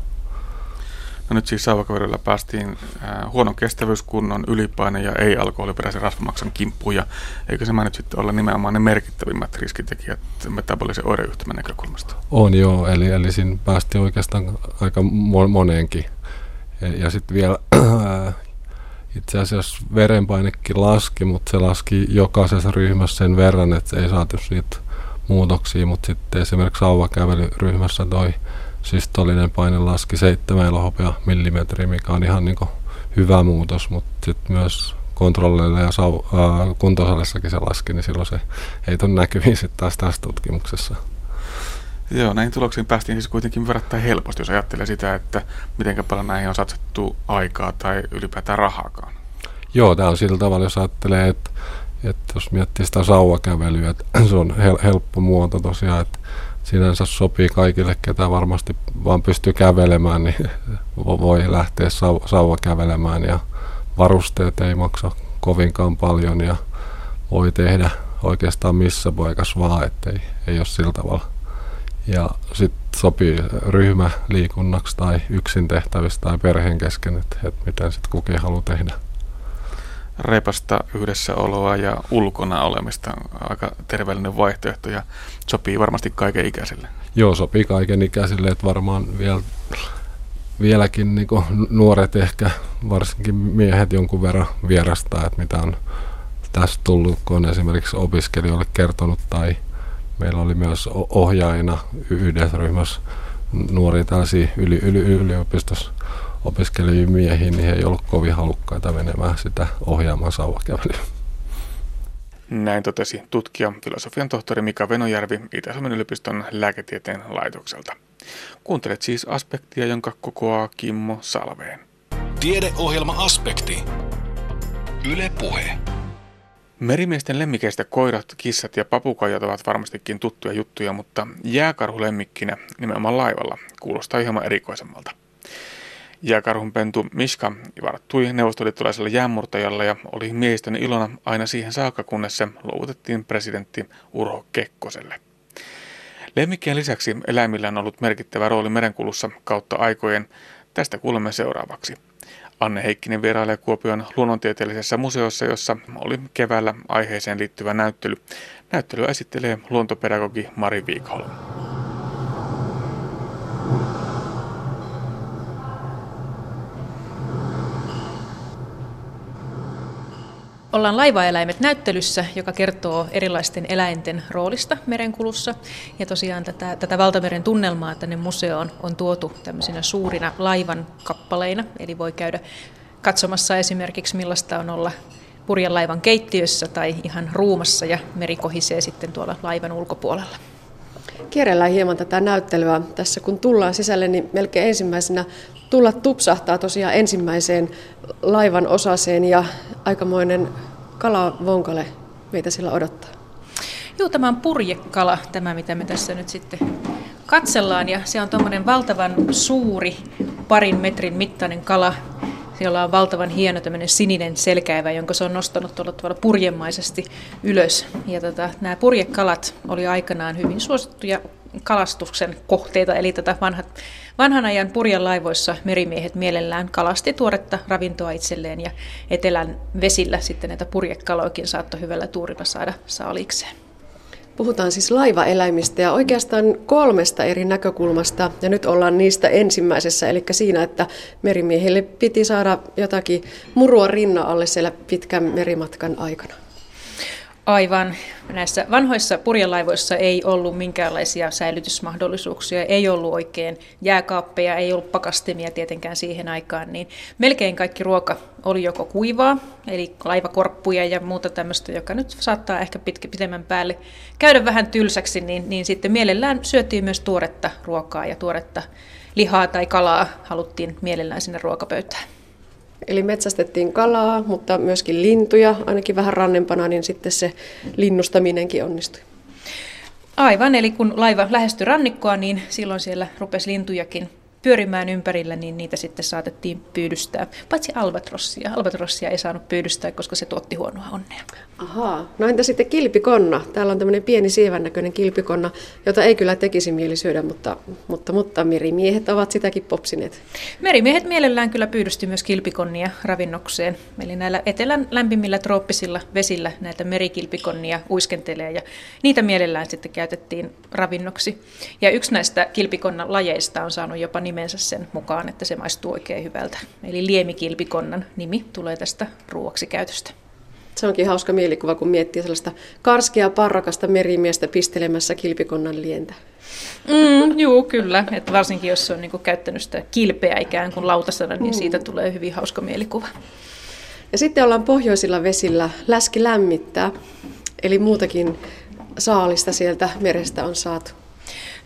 Speaker 2: No nyt siis saavakaverilla päästiin äh, huonon kestävyyskunnon, ylipaine ja ei-alkoholiperäisen rasvamaksan kimppuun. Ja eikö se nyt sitten olla nimenomaan ne merkittävimmät riskitekijät metabolisen oireyhtymän näkökulmasta?
Speaker 5: On joo, eli, eli siinä päästiin oikeastaan aika moneenkin. Ja, ja sitten vielä äh, itse asiassa verenpainekin laski, mutta se laski jokaisessa ryhmässä sen verran, että se ei saatu siitä muutoksia, mutta sitten esimerkiksi sauvakävelyryhmässä toi systolinen paine laski 7 elohopea millimetriä, mikä on ihan niin hyvä muutos, mutta sitten myös kontrolleilla ja sau, ää, kuntosallissakin se laski, niin silloin se ei tule näkyviin sitten taas tässä tutkimuksessa.
Speaker 2: Joo, näihin tuloksiin päästiin siis kuitenkin verrattain helposti, jos ajattelee sitä, että miten paljon näihin on satsattu aikaa tai ylipäätään rahaakaan.
Speaker 5: Joo, tämä on sillä tavalla, jos ajattelee, että, että jos miettii sitä sauvakävelyä, että *clears throat* se on hel- helppo muoto tosiaan, että sinänsä sopii kaikille, ketä varmasti vaan pystyy kävelemään, niin *laughs* voi lähteä sau- sauva kävelemään ja varusteet ei maksa kovinkaan paljon ja voi tehdä oikeastaan missä paikassa vaan, ettei ei ole sillä tavalla. Ja sitten sopii ryhmäliikunnaksi tai yksin tehtävistä tai perheen kesken, että, että miten sitten kukin haluaa tehdä
Speaker 2: repasta yhdessäoloa ja ulkona olemista. Aika terveellinen vaihtoehto ja sopii varmasti kaiken ikäisille.
Speaker 5: Joo, sopii kaiken ikäisille, että varmaan vielä vieläkin niin nuoret ehkä, varsinkin miehet jonkun verran vierastaa, että mitä on tästä tullut, kun on esimerkiksi opiskelijoille kertonut tai meillä oli myös ohjaajina yhdessä ryhmässä nuoria tällaisia yli, yli, yliopistossa opiskelevia miehiä, niin he ei ollut kovin halukkaita menemään sitä ohjaamaan sauvakävelyä.
Speaker 2: Näin totesi tutkija, filosofian tohtori Mika Venojärvi Itä-Suomen yliopiston lääketieteen laitokselta. Kuuntelet siis aspektia, jonka kokoaa Kimmo Salveen.
Speaker 1: Tiedeohjelma Aspekti. Yle Puhe.
Speaker 2: Merimiesten lemmikeistä koirat, kissat ja papukaijat ovat varmastikin tuttuja juttuja, mutta jääkarhulemmikkinä nimenomaan laivalla kuulostaa hieman erikoisemmalta. Jääkarhun pentu Miska varattui neuvostoliittolaisella jäänmurtajalla ja oli miehistön ilona aina siihen saakka, kunnes se luovutettiin presidentti Urho Kekkoselle. Lemmikkien lisäksi eläimillä on ollut merkittävä rooli merenkulussa kautta aikojen. Tästä kuulemme seuraavaksi. Anne Heikkinen vierailee Kuopion luonnontieteellisessä museossa, jossa oli keväällä aiheeseen liittyvä näyttely. Näyttely esittelee luontopedagogi Mari Viikholm.
Speaker 6: Ollaan laivaeläimet näyttelyssä, joka kertoo erilaisten eläinten roolista merenkulussa. Ja tosiaan tätä, tätä valtameren tunnelmaa tänne museoon on tuotu tämmöisinä suurina laivan kappaleina. Eli voi käydä katsomassa esimerkiksi millaista on olla purjan laivan keittiössä tai ihan ruumassa ja meri kohisee sitten tuolla laivan ulkopuolella.
Speaker 3: Kierrellään hieman tätä näyttelyä. Tässä kun tullaan sisälle, niin melkein ensimmäisenä tulla tupsahtaa tosiaan ensimmäiseen laivan osaseen ja aikamoinen kalavonkale meitä sillä odottaa.
Speaker 6: Joo, tämä on purjekala, tämä mitä me tässä nyt sitten katsellaan. Ja se on tuommoinen valtavan suuri, parin metrin mittainen kala. Siellä on valtavan hieno tämmöinen sininen selkäivä, jonka se on nostanut tuolla tavalla purjemaisesti ylös. Ja tota, nämä purjekalat oli aikanaan hyvin suosittuja kalastuksen kohteita, eli tätä vanhat, vanhan ajan purjan laivoissa merimiehet mielellään kalasti tuoretta ravintoa itselleen ja etelän vesillä sitten näitä purjekaloikin saattoi hyvällä tuurilla saada saalikseen.
Speaker 3: Puhutaan siis laivaeläimistä ja oikeastaan kolmesta eri näkökulmasta. Ja nyt ollaan niistä ensimmäisessä, eli siinä, että merimiehille piti saada jotakin murua rinna alle siellä pitkän merimatkan aikana.
Speaker 6: Aivan. Näissä vanhoissa purjelaivoissa ei ollut minkäänlaisia säilytysmahdollisuuksia, ei ollut oikein jääkaappeja, ei ollut pakastimia tietenkään siihen aikaan, niin melkein kaikki ruoka oli joko kuivaa, eli laivakorppuja ja muuta tämmöistä, joka nyt saattaa ehkä pitkä pitemmän päälle käydä vähän tylsäksi, niin, niin sitten mielellään syötiin myös tuoretta ruokaa ja tuoretta lihaa tai kalaa haluttiin mielellään sinne ruokapöytään.
Speaker 3: Eli metsästettiin kalaa, mutta myöskin lintuja, ainakin vähän rannempana, niin sitten se linnustaminenkin onnistui.
Speaker 6: Aivan, eli kun laiva lähestyi rannikkoa, niin silloin siellä rupesi lintujakin pyörimään ympärillä, niin niitä sitten saatettiin pyydystää. Paitsi albatrossia. Albatrossia ei saanut pyydystää, koska se tuotti huonoa onnea.
Speaker 3: Ahaa. No entä sitten kilpikonna? Täällä on tämmöinen pieni sievän näköinen kilpikonna, jota ei kyllä tekisi mieli syödä, mutta, mutta, mutta merimiehet ovat sitäkin popsineet.
Speaker 6: Merimiehet mielellään kyllä pyydysty myös kilpikonnia ravinnokseen. Eli näillä etelän lämpimillä trooppisilla vesillä näitä merikilpikonnia uiskentelee ja niitä mielellään sitten käytettiin ravinnoksi. Ja yksi näistä kilpikonnan lajeista on saanut jopa nimensä sen mukaan, että se maistuu oikein hyvältä. Eli liemikilpikonnan nimi tulee tästä ruuaksi käytöstä.
Speaker 3: Se onkin hauska mielikuva, kun miettii sellaista karskia parrakasta merimiestä pistelemässä kilpikonnan lientä.
Speaker 6: Mm, joo, kyllä. Et varsinkin jos se on niinku käyttänyt sitä kilpeä ikään kuin lautasana, niin mm. siitä tulee hyvin hauska mielikuva.
Speaker 3: Ja sitten ollaan pohjoisilla vesillä. Läski lämmittää, eli muutakin saalista sieltä merestä on saatu.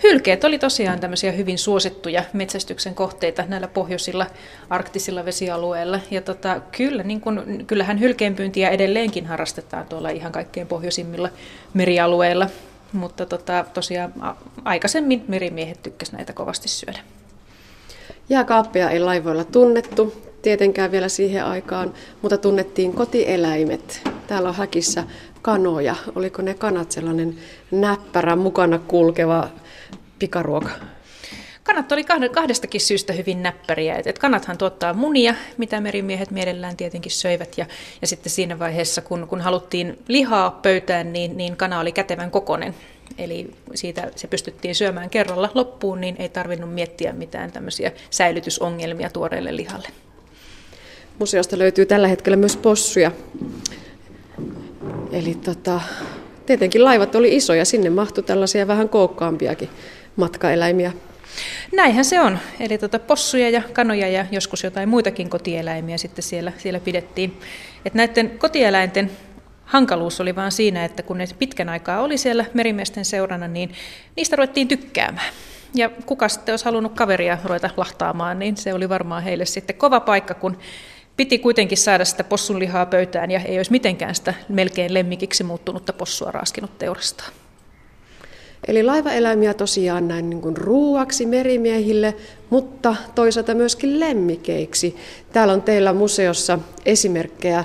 Speaker 6: Hylkeet oli tosiaan tämmöisiä hyvin suosittuja metsästyksen kohteita näillä pohjoisilla arktisilla vesialueilla. Ja tota, kyllä, niin kun, kyllähän hylkeenpyyntiä edelleenkin harrastetaan tuolla ihan kaikkein pohjoisimmilla merialueilla. Mutta tota, tosiaan aikaisemmin merimiehet tykkäsivät näitä kovasti syödä.
Speaker 3: Jääkaappeja ei laivoilla tunnettu, tietenkään vielä siihen aikaan, mutta tunnettiin kotieläimet. Täällä on häkissä kanoja. Oliko ne kanat sellainen näppärä mukana kulkeva pikaruoka?
Speaker 6: Kanat oli kahdestakin syystä hyvin näppäriä. Et kanathan tuottaa munia, mitä merimiehet mielellään tietenkin söivät. Ja, ja sitten siinä vaiheessa, kun, kun haluttiin lihaa pöytään, niin, niin kana oli kätevän kokonen. Eli siitä se pystyttiin syömään kerralla loppuun, niin ei tarvinnut miettiä mitään tämmöisiä säilytysongelmia tuoreelle lihalle.
Speaker 3: Museosta löytyy tällä hetkellä myös possuja. Eli tota, tietenkin laivat oli isoja, sinne mahtui tällaisia vähän kookkaampiakin matkaeläimiä.
Speaker 6: Näinhän se on. Eli tuota possuja ja kanoja ja joskus jotain muitakin kotieläimiä sitten siellä, siellä pidettiin. Et näiden kotieläinten hankaluus oli vaan siinä, että kun ne pitkän aikaa oli siellä merimiesten seurana, niin niistä ruvettiin tykkäämään. Ja kuka sitten olisi halunnut kaveria ruveta lahtaamaan, niin se oli varmaan heille sitten kova paikka, kun piti kuitenkin saada sitä possun lihaa pöytään ja ei olisi mitenkään sitä melkein lemmikiksi muuttunutta possua raaskinut teurastaa.
Speaker 3: Eli laivaeläimiä tosiaan näin niin kuin ruuaksi merimiehille, mutta toisaalta myöskin lemmikeiksi. Täällä on teillä museossa esimerkkejä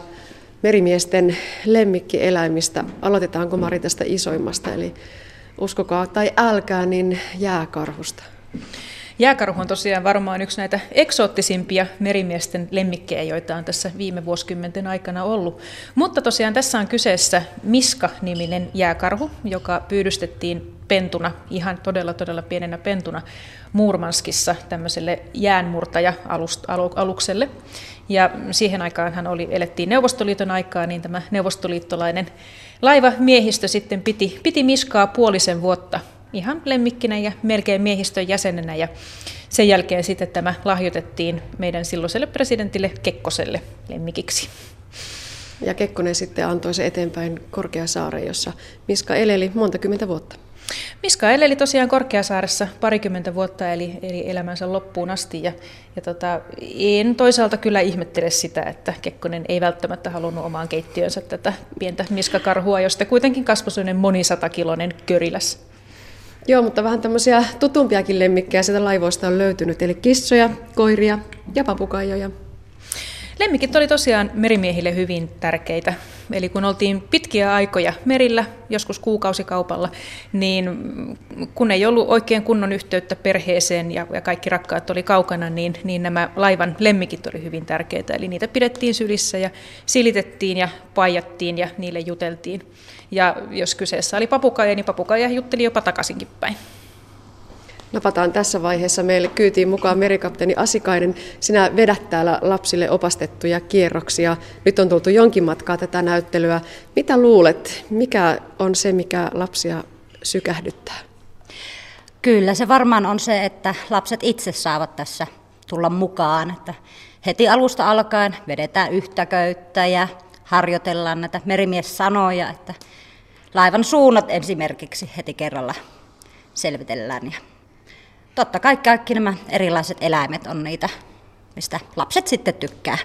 Speaker 3: merimiesten lemmikkieläimistä. Aloitetaanko Mari tästä isoimmasta, eli uskokaa tai älkää, niin jääkarhusta.
Speaker 6: Jääkarhu on tosiaan varmaan yksi näitä eksoottisimpia merimiesten lemmikkejä, joita on tässä viime vuosikymmenten aikana ollut. Mutta tosiaan tässä on kyseessä Miska-niminen jääkarhu, joka pyydystettiin pentuna, ihan todella todella pienenä pentuna Murmanskissa tämmöiselle jäänmurtaja-alukselle. Ja siihen aikaan hän oli, elettiin Neuvostoliiton aikaa, niin tämä neuvostoliittolainen laivamiehistö sitten piti, piti Miskaa puolisen vuotta ihan lemmikkinä ja melkein miehistön jäsenenä. Ja sen jälkeen sitten tämä lahjoitettiin meidän silloiselle presidentille Kekkoselle lemmikiksi.
Speaker 3: Ja Kekkonen sitten antoi se eteenpäin Korkeasaareen, jossa Miska eleli monta kymmentä vuotta.
Speaker 6: Miska eleli tosiaan Korkeasaaressa parikymmentä vuotta, eli, eli elämänsä loppuun asti. Ja, ja tota, en toisaalta kyllä ihmettele sitä, että Kekkonen ei välttämättä halunnut omaan keittiönsä tätä pientä miskakarhua, josta kuitenkin kasvoi sellainen monisatakiloinen köriläs.
Speaker 3: Joo, mutta vähän tämmöisiä tutumpiakin lemmikkejä sieltä laivoista on löytynyt, eli kissoja, koiria ja papukaijoja.
Speaker 6: Lemmikit oli tosiaan merimiehille hyvin tärkeitä. Eli kun oltiin pitkiä aikoja merillä, joskus kuukausikaupalla, niin kun ei ollut oikein kunnon yhteyttä perheeseen ja, kaikki rakkaat oli kaukana, niin, niin nämä laivan lemmikit oli hyvin tärkeitä. Eli niitä pidettiin sylissä ja silitettiin ja paijattiin ja niille juteltiin. Ja jos kyseessä oli papukaija, niin papukaija jutteli jopa takaisinkin päin.
Speaker 3: Napataan tässä vaiheessa meille kyytiin mukaan merikapteeni Asikainen. Sinä vedät täällä lapsille opastettuja kierroksia. Nyt on tultu jonkin matkaa tätä näyttelyä. Mitä luulet, mikä on se, mikä lapsia sykähdyttää?
Speaker 7: Kyllä se varmaan on se, että lapset itse saavat tässä tulla mukaan. Että heti alusta alkaen vedetään yhtä köyttä ja harjoitellaan näitä merimies-sanoja, että laivan suunnat esimerkiksi heti kerralla selvitellään. Ja totta kai kaikki nämä erilaiset eläimet on niitä, mistä lapset sitten tykkää.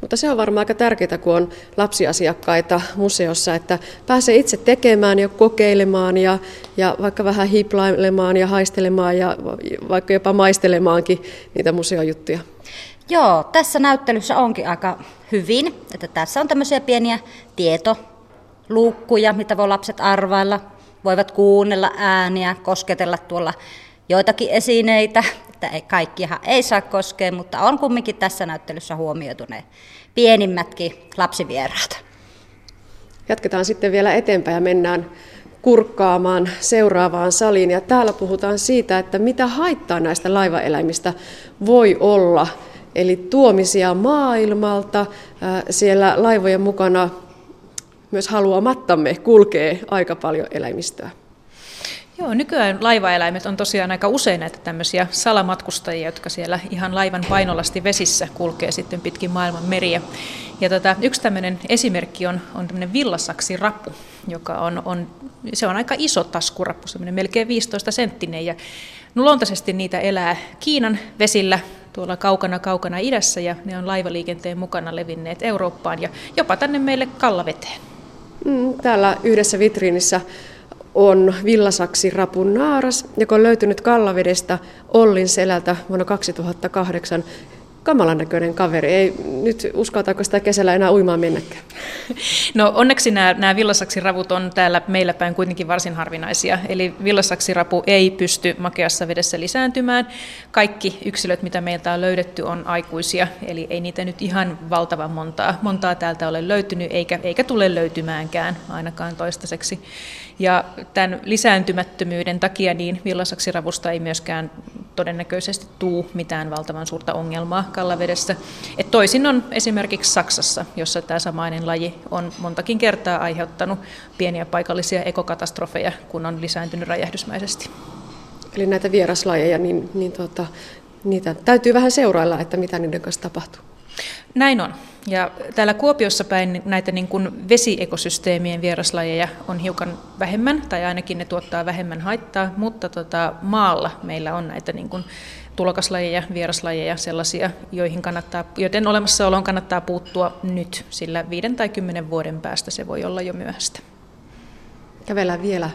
Speaker 3: Mutta se on varmaan aika tärkeää, kun on lapsiasiakkaita museossa, että pääsee itse tekemään ja kokeilemaan ja, ja vaikka vähän hiplailemaan ja haistelemaan ja vaikka jopa maistelemaankin niitä museojuttuja.
Speaker 7: Joo, tässä näyttelyssä onkin aika hyvin, että tässä on tämmöisiä pieniä tietoluukkuja, mitä voi lapset arvailla, voivat kuunnella ääniä, kosketella tuolla joitakin esineitä, että ei, kaikkihan ei saa koskea, mutta on kumminkin tässä näyttelyssä huomioitu ne pienimmätkin lapsivieraat.
Speaker 3: Jatketaan sitten vielä eteenpäin ja mennään kurkkaamaan seuraavaan saliin. Ja täällä puhutaan siitä, että mitä haittaa näistä laivaeläimistä voi olla. Eli tuomisia maailmalta, siellä laivojen mukana myös haluamattamme kulkee aika paljon eläimistöä.
Speaker 6: Joo, nykyään laivaeläimet on tosiaan aika usein näitä tämmöisiä salamatkustajia, jotka siellä ihan laivan painolasti vesissä kulkee sitten pitkin maailman meriä. Ja tota, yksi tämmöinen esimerkki on, on tämmöinen villasaksi rappu, joka on, on, se on aika iso taskurappu, semmoinen melkein 15 senttinen. Ja no, luontaisesti niitä elää Kiinan vesillä, tuolla kaukana kaukana idässä, ja ne on laivaliikenteen mukana levinneet Eurooppaan ja jopa tänne meille kallaveteen.
Speaker 3: Mm, täällä yhdessä vitriinissä on villasaksi rapun naaras, joka on löytynyt Kallavedestä Ollin selältä vuonna 2008. Kamalan näköinen kaveri. Ei nyt uskaltaako sitä kesällä enää uimaan mennäkään. *laughs*
Speaker 6: No onneksi nämä, nämä villasaksiravut on täällä meillä päin kuitenkin varsin harvinaisia. Eli villasaksirapu ei pysty makeassa vedessä lisääntymään. Kaikki yksilöt, mitä meiltä on löydetty, on aikuisia. Eli ei niitä nyt ihan valtavan montaa, montaa täältä ole löytynyt, eikä, eikä tule löytymäänkään ainakaan toistaiseksi. Ja tämän lisääntymättömyyden takia niin villasaksiravusta ei myöskään todennäköisesti tuu mitään valtavan suurta ongelmaa kallavedessä. Et toisin on esimerkiksi Saksassa, jossa tämä samainen laji on montakin kertaa aiheuttanut pieniä paikallisia ekokatastrofeja, kun on lisääntynyt räjähdysmäisesti.
Speaker 3: Eli näitä vieraslajeja, niin, niin tota, niitä täytyy vähän seurailla, että mitä niiden kanssa tapahtuu.
Speaker 6: Näin on. Ja täällä Kuopiossa päin näitä niin kuin vesiekosysteemien vieraslajeja on hiukan vähemmän, tai ainakin ne tuottaa vähemmän haittaa, mutta tota, maalla meillä on näitä niin kuin tulokaslajeja, vieraslajeja, sellaisia, joihin kannattaa, joten olemassaoloon kannattaa puuttua nyt, sillä viiden tai kymmenen vuoden päästä se voi olla jo myöhäistä.
Speaker 3: Kävellään vielä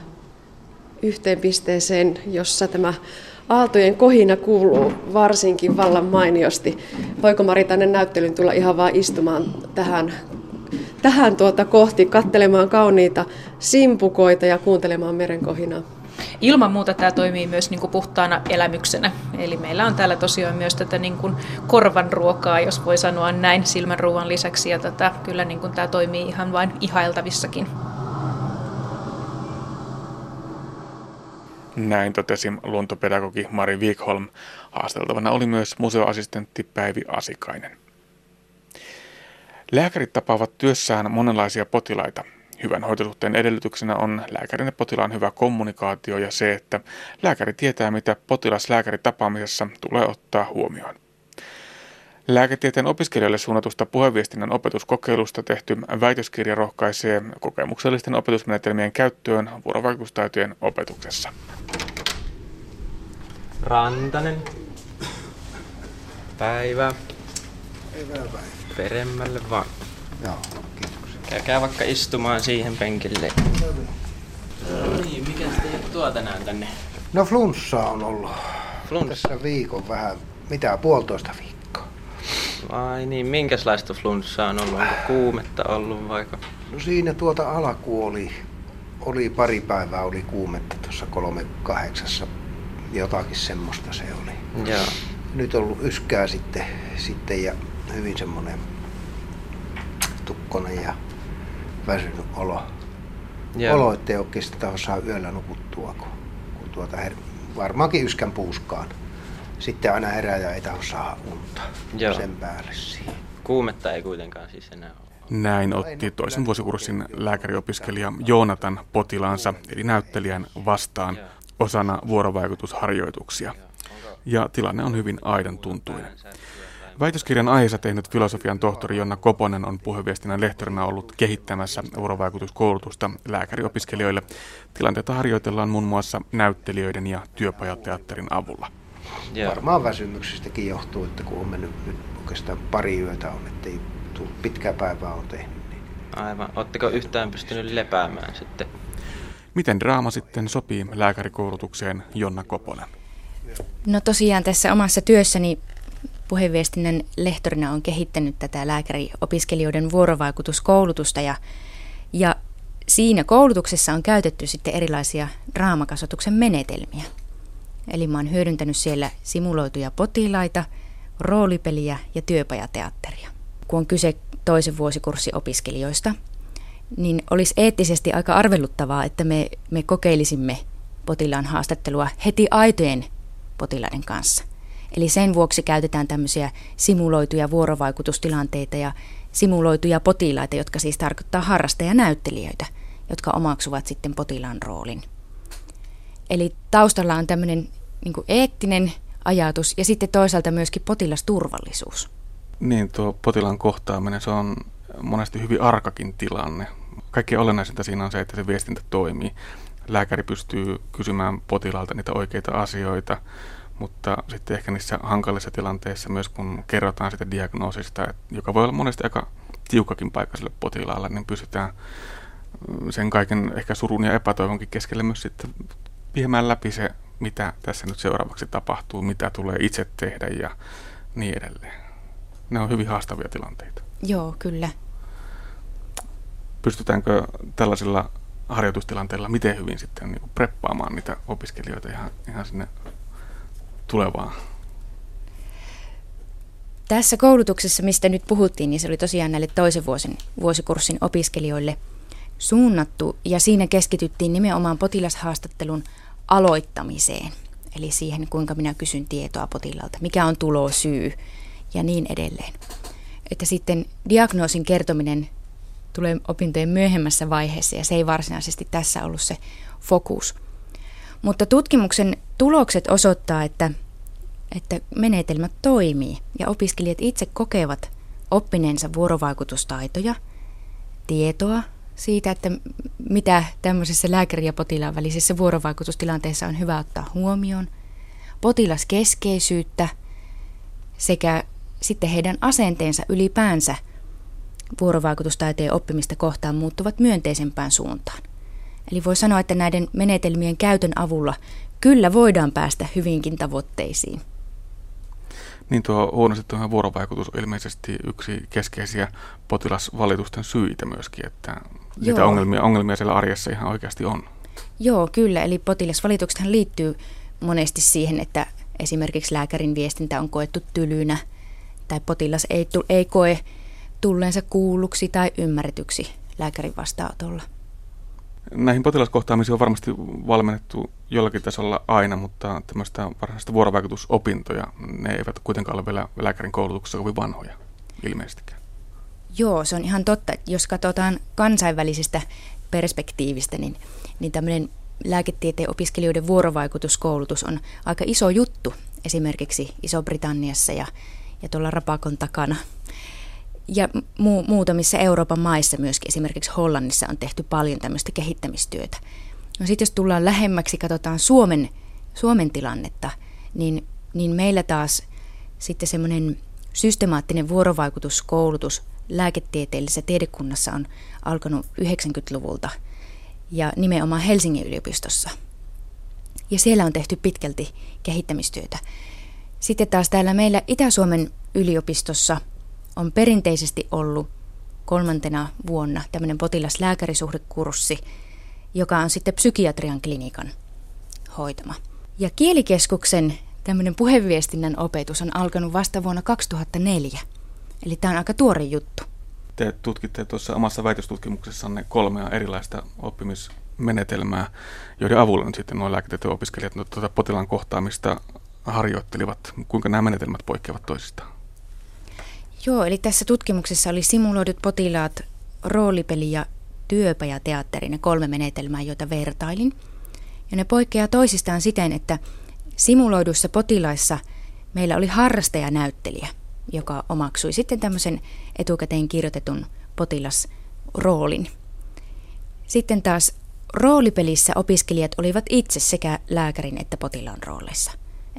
Speaker 3: yhteen pisteeseen, jossa tämä aaltojen kohina kuuluu varsinkin vallan mainiosti. Voiko Mari tänne näyttelyyn tulla ihan vaan istumaan tähän, tähän tuota kohti, kattelemaan kauniita simpukoita ja kuuntelemaan meren kohinaa?
Speaker 6: Ilman muuta tämä toimii myös niin kuin puhtaana elämyksenä. Eli meillä on täällä tosiaan myös tätä niin kuin korvan ruokaa, jos voi sanoa näin, silmän ruoan lisäksi. Ja tätä, kyllä niin kuin tämä toimii ihan vain ihailtavissakin.
Speaker 2: Näin totesi luontopedagogi Mari Wikholm. Haasteltavana oli myös museoassistentti Päivi Asikainen. Lääkärit tapaavat työssään monenlaisia potilaita. Hyvän hoitosuhteen edellytyksenä on lääkärin ja potilaan hyvä kommunikaatio ja se, että lääkäri tietää, mitä potilas-lääkäri tapaamisessa tulee ottaa huomioon. Lääketieteen opiskelijoille suunnatusta puheviestinnän opetuskokeilusta tehty väitöskirja rohkaisee kokemuksellisten opetusmenetelmien käyttöön vuorovaikutustaitojen opetuksessa.
Speaker 8: Rantanen. Päivä.
Speaker 9: Hyvää päivää.
Speaker 8: Peremmälle vaan.
Speaker 9: Joo, kiitoksia.
Speaker 8: Käykää vaikka istumaan siihen penkille. No niin, mikä teidän tuo tänään tänne?
Speaker 9: No flunssa on ollut
Speaker 8: Flunssa.
Speaker 9: tässä viikon vähän, mitä puolitoista viikkoa.
Speaker 8: Vai niin, minkälaista flunssaa on ollut? Onko kuumetta ollut vaikka?
Speaker 9: No siinä tuota alku oli, oli pari päivää oli kuumetta tuossa kolme kahdeksassa. Jotakin semmoista se oli.
Speaker 8: Joo.
Speaker 9: Nyt on ollut yskää sitten, sitten ja hyvin semmoinen tukkonen ja väsynyt olo.
Speaker 8: Joo.
Speaker 9: Olo, ettei oikeastaan osaa yöllä nukuttua, kun, kun tuota her- varmaankin yskän puuskaan. Sitten aina herää ja ei taho saa unta
Speaker 8: Joo.
Speaker 9: sen päälle siihen.
Speaker 8: Kuumetta ei kuitenkaan siis enää ole.
Speaker 2: Näin otti toisen vuosikurssin lääkäriopiskelija Joonatan potilaansa, eli näyttelijän vastaan osana vuorovaikutusharjoituksia. Ja tilanne on hyvin aidan tuntuinen. Väitöskirjan aiheessa tehnyt filosofian tohtori Jonna Koponen on puheviestinnän lehtorina ollut kehittämässä vuorovaikutuskoulutusta lääkäriopiskelijoille. Tilanteita harjoitellaan muun muassa näyttelijöiden ja työpajateatterin avulla.
Speaker 8: Joo.
Speaker 9: Varmaan väsymyksestäkin johtuu, että kun on mennyt nyt oikeastaan pari yötä on, ettei tullut pitkää päivää on tehnyt. Niin
Speaker 8: Aivan. Oletteko yhtään pystynyt lepäämään sitten?
Speaker 2: Miten draama sitten sopii lääkärikoulutukseen Jonna Koponen?
Speaker 10: No tosiaan tässä omassa työssäni puheviestinnän lehtorina on kehittänyt tätä lääkäriopiskelijoiden vuorovaikutuskoulutusta ja, ja siinä koulutuksessa on käytetty sitten erilaisia draamakasvatuksen menetelmiä. Eli mä oon hyödyntänyt siellä simuloituja potilaita, roolipeliä ja työpajateatteria. Kun on kyse toisen vuosikurssi opiskelijoista, niin olisi eettisesti aika arveluttavaa, että me, me kokeilisimme potilaan haastattelua heti aitojen potilaiden kanssa. Eli sen vuoksi käytetään tämmöisiä simuloituja vuorovaikutustilanteita ja simuloituja potilaita, jotka siis tarkoittaa harrastajanäyttelijöitä, jotka omaksuvat sitten potilaan roolin. Eli taustalla on tämmöinen niin eettinen ajatus ja sitten toisaalta myöskin potilasturvallisuus.
Speaker 2: Niin, tuo potilaan kohtaaminen, se on monesti hyvin arkakin tilanne. Kaikkein olennaisinta siinä on se, että se viestintä toimii. Lääkäri pystyy kysymään potilaalta niitä oikeita asioita, mutta sitten ehkä niissä hankalissa tilanteissa myös kun kerrotaan sitä diagnoosista, joka voi olla monesti aika tiukakin paikka sille potilaalle, niin pystytään sen kaiken ehkä surun ja epätoivonkin keskellä myös sitten viemään läpi se, mitä tässä nyt seuraavaksi tapahtuu, mitä tulee itse tehdä ja niin edelleen. Ne on hyvin haastavia tilanteita.
Speaker 10: Joo, kyllä.
Speaker 2: pystytäänkö tällaisilla harjoitustilanteilla miten hyvin sitten niin preppaamaan niitä opiskelijoita ihan, ihan sinne tulevaan?
Speaker 10: Tässä koulutuksessa, mistä nyt puhuttiin, niin se oli tosiaan näille toisen vuosin, vuosikurssin opiskelijoille suunnattu ja siinä keskityttiin nimenomaan potilashaastattelun aloittamiseen. Eli siihen, kuinka minä kysyn tietoa potilaalta, mikä on tulosyy ja niin edelleen. Että sitten diagnoosin kertominen tulee opintojen myöhemmässä vaiheessa ja se ei varsinaisesti tässä ollut se fokus. Mutta tutkimuksen tulokset osoittaa, että, että menetelmät toimii ja opiskelijat itse kokevat oppineensa vuorovaikutustaitoja, tietoa siitä, että mitä tämmöisessä lääkäri- ja potilaan välisessä vuorovaikutustilanteessa on hyvä ottaa huomioon, potilaskeskeisyyttä sekä sitten heidän asenteensa ylipäänsä vuorovaikutustaiteen oppimista kohtaan muuttuvat myönteisempään suuntaan. Eli voi sanoa, että näiden menetelmien käytön avulla kyllä voidaan päästä hyvinkin tavoitteisiin.
Speaker 2: Niin tuo huonostettujen vuorovaikutus on ilmeisesti yksi keskeisiä potilasvalitusten syitä myöskin, että niitä ongelmia, ongelmia siellä arjessa ihan oikeasti on.
Speaker 10: Joo, kyllä. Eli potilasvalituksethan liittyy monesti siihen, että esimerkiksi lääkärin viestintä on koettu tylynä tai potilas ei, tu, ei koe tulleensa kuulluksi tai ymmärretyksi lääkärin vastaanotolla.
Speaker 2: Näihin potilaskohtaamisiin on varmasti valmennettu jollakin tasolla aina, mutta tämmöistä varsinaista vuorovaikutusopintoja, ne eivät kuitenkaan ole vielä lääkärin koulutuksessa kovin vanhoja ilmeisestikään.
Speaker 10: Joo, se on ihan totta. Jos katsotaan kansainvälisestä perspektiivistä, niin, niin tämmöinen lääketieteen opiskelijoiden vuorovaikutuskoulutus on aika iso juttu esimerkiksi Iso-Britanniassa ja, ja tuolla Rapakon takana ja mu- muutamissa Euroopan maissa myöskin, esimerkiksi Hollannissa on tehty paljon tämmöistä kehittämistyötä. No sitten jos tullaan lähemmäksi, katsotaan Suomen, Suomen tilannetta, niin, niin meillä taas sitten semmoinen systemaattinen vuorovaikutuskoulutus lääketieteellisessä tiedekunnassa on alkanut 90-luvulta ja nimenomaan Helsingin yliopistossa. Ja siellä on tehty pitkälti kehittämistyötä. Sitten taas täällä meillä Itä-Suomen yliopistossa – on perinteisesti ollut kolmantena vuonna tämmöinen potilaslääkärisuhdekurssi, joka on sitten psykiatrian klinikan hoitama. Ja kielikeskuksen tämmöinen puheviestinnän opetus on alkanut vasta vuonna 2004. Eli tämä on aika tuore juttu.
Speaker 2: Te tutkitte tuossa omassa väitöstutkimuksessanne kolmea erilaista oppimismenetelmää, joiden avulla nyt sitten nuo lääketieteen opiskelijat tuota potilaan kohtaamista harjoittelivat. Kuinka nämä menetelmät poikkeavat toisistaan?
Speaker 10: Joo, eli tässä tutkimuksessa oli simuloidut potilaat roolipeli ja työpajateatteri, ne kolme menetelmää, joita vertailin. Ja ne poikkeaa toisistaan siten, että simuloiduissa potilaissa meillä oli harrastajanäyttelijä, joka omaksui sitten tämmöisen etukäteen kirjoitetun potilasroolin. Sitten taas roolipelissä opiskelijat olivat itse sekä lääkärin että potilaan rooleissa.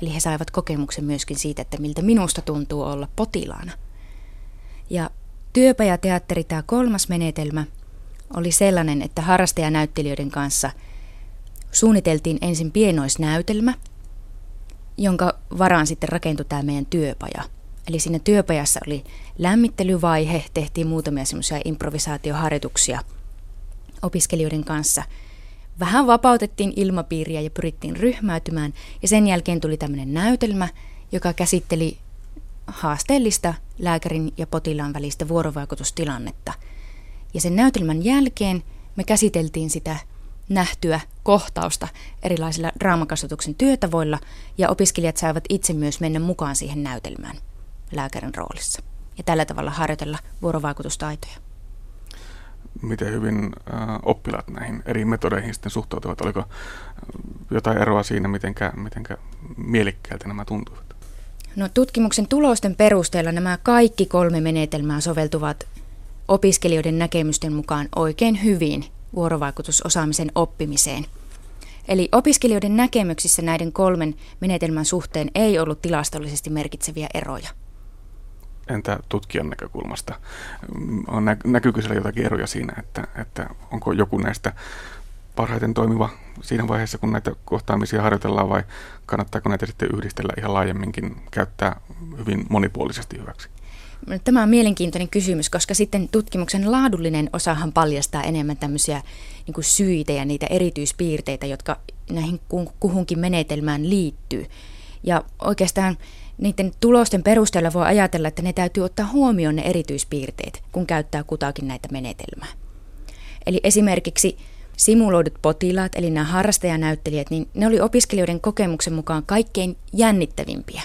Speaker 10: Eli he saivat kokemuksen myöskin siitä, että miltä minusta tuntuu olla potilaana – ja työpajateatteri, tämä kolmas menetelmä, oli sellainen, että harrastajanäyttelijöiden kanssa suunniteltiin ensin pienoisnäytelmä, jonka varaan sitten rakentui tämä meidän työpaja. Eli siinä työpajassa oli lämmittelyvaihe, tehtiin muutamia semmoisia improvisaatioharjoituksia opiskelijoiden kanssa. Vähän vapautettiin ilmapiiriä ja pyrittiin ryhmäytymään ja sen jälkeen tuli tämmöinen näytelmä, joka käsitteli haasteellista lääkärin ja potilaan välistä vuorovaikutustilannetta. Ja sen näytelmän jälkeen me käsiteltiin sitä nähtyä kohtausta erilaisilla draamakasvatuksen työtavoilla ja opiskelijat saivat itse myös mennä mukaan siihen näytelmään lääkärin roolissa ja tällä tavalla harjoitella vuorovaikutustaitoja.
Speaker 2: Miten hyvin äh, oppilaat näihin eri metodeihin sitten suhtautuvat? Oliko jotain eroa siinä, mitenkä mielikkäältä nämä tuntuivat?
Speaker 10: No, tutkimuksen tulosten perusteella nämä kaikki kolme menetelmää soveltuvat opiskelijoiden näkemysten mukaan oikein hyvin vuorovaikutusosaamisen oppimiseen. Eli opiskelijoiden näkemyksissä näiden kolmen menetelmän suhteen ei ollut tilastollisesti merkitseviä eroja.
Speaker 2: Entä tutkijan näkökulmasta? On nä- näkyykö siellä jotakin eroja siinä, että, että onko joku näistä parhaiten toimiva siinä vaiheessa, kun näitä kohtaamisia harjoitellaan vai kannattaako näitä sitten yhdistellä ihan laajemminkin, käyttää hyvin monipuolisesti hyväksi?
Speaker 10: Tämä on mielenkiintoinen kysymys, koska sitten tutkimuksen laadullinen osahan paljastaa enemmän tämmöisiä niin kuin syitä ja niitä erityispiirteitä, jotka näihin kuhunkin menetelmään liittyy. Ja oikeastaan niiden tulosten perusteella voi ajatella, että ne täytyy ottaa huomioon ne erityispiirteet, kun käyttää kutakin näitä menetelmää. Eli esimerkiksi simuloidut potilaat, eli nämä harrastajanäyttelijät, niin ne oli opiskelijoiden kokemuksen mukaan kaikkein jännittävimpiä.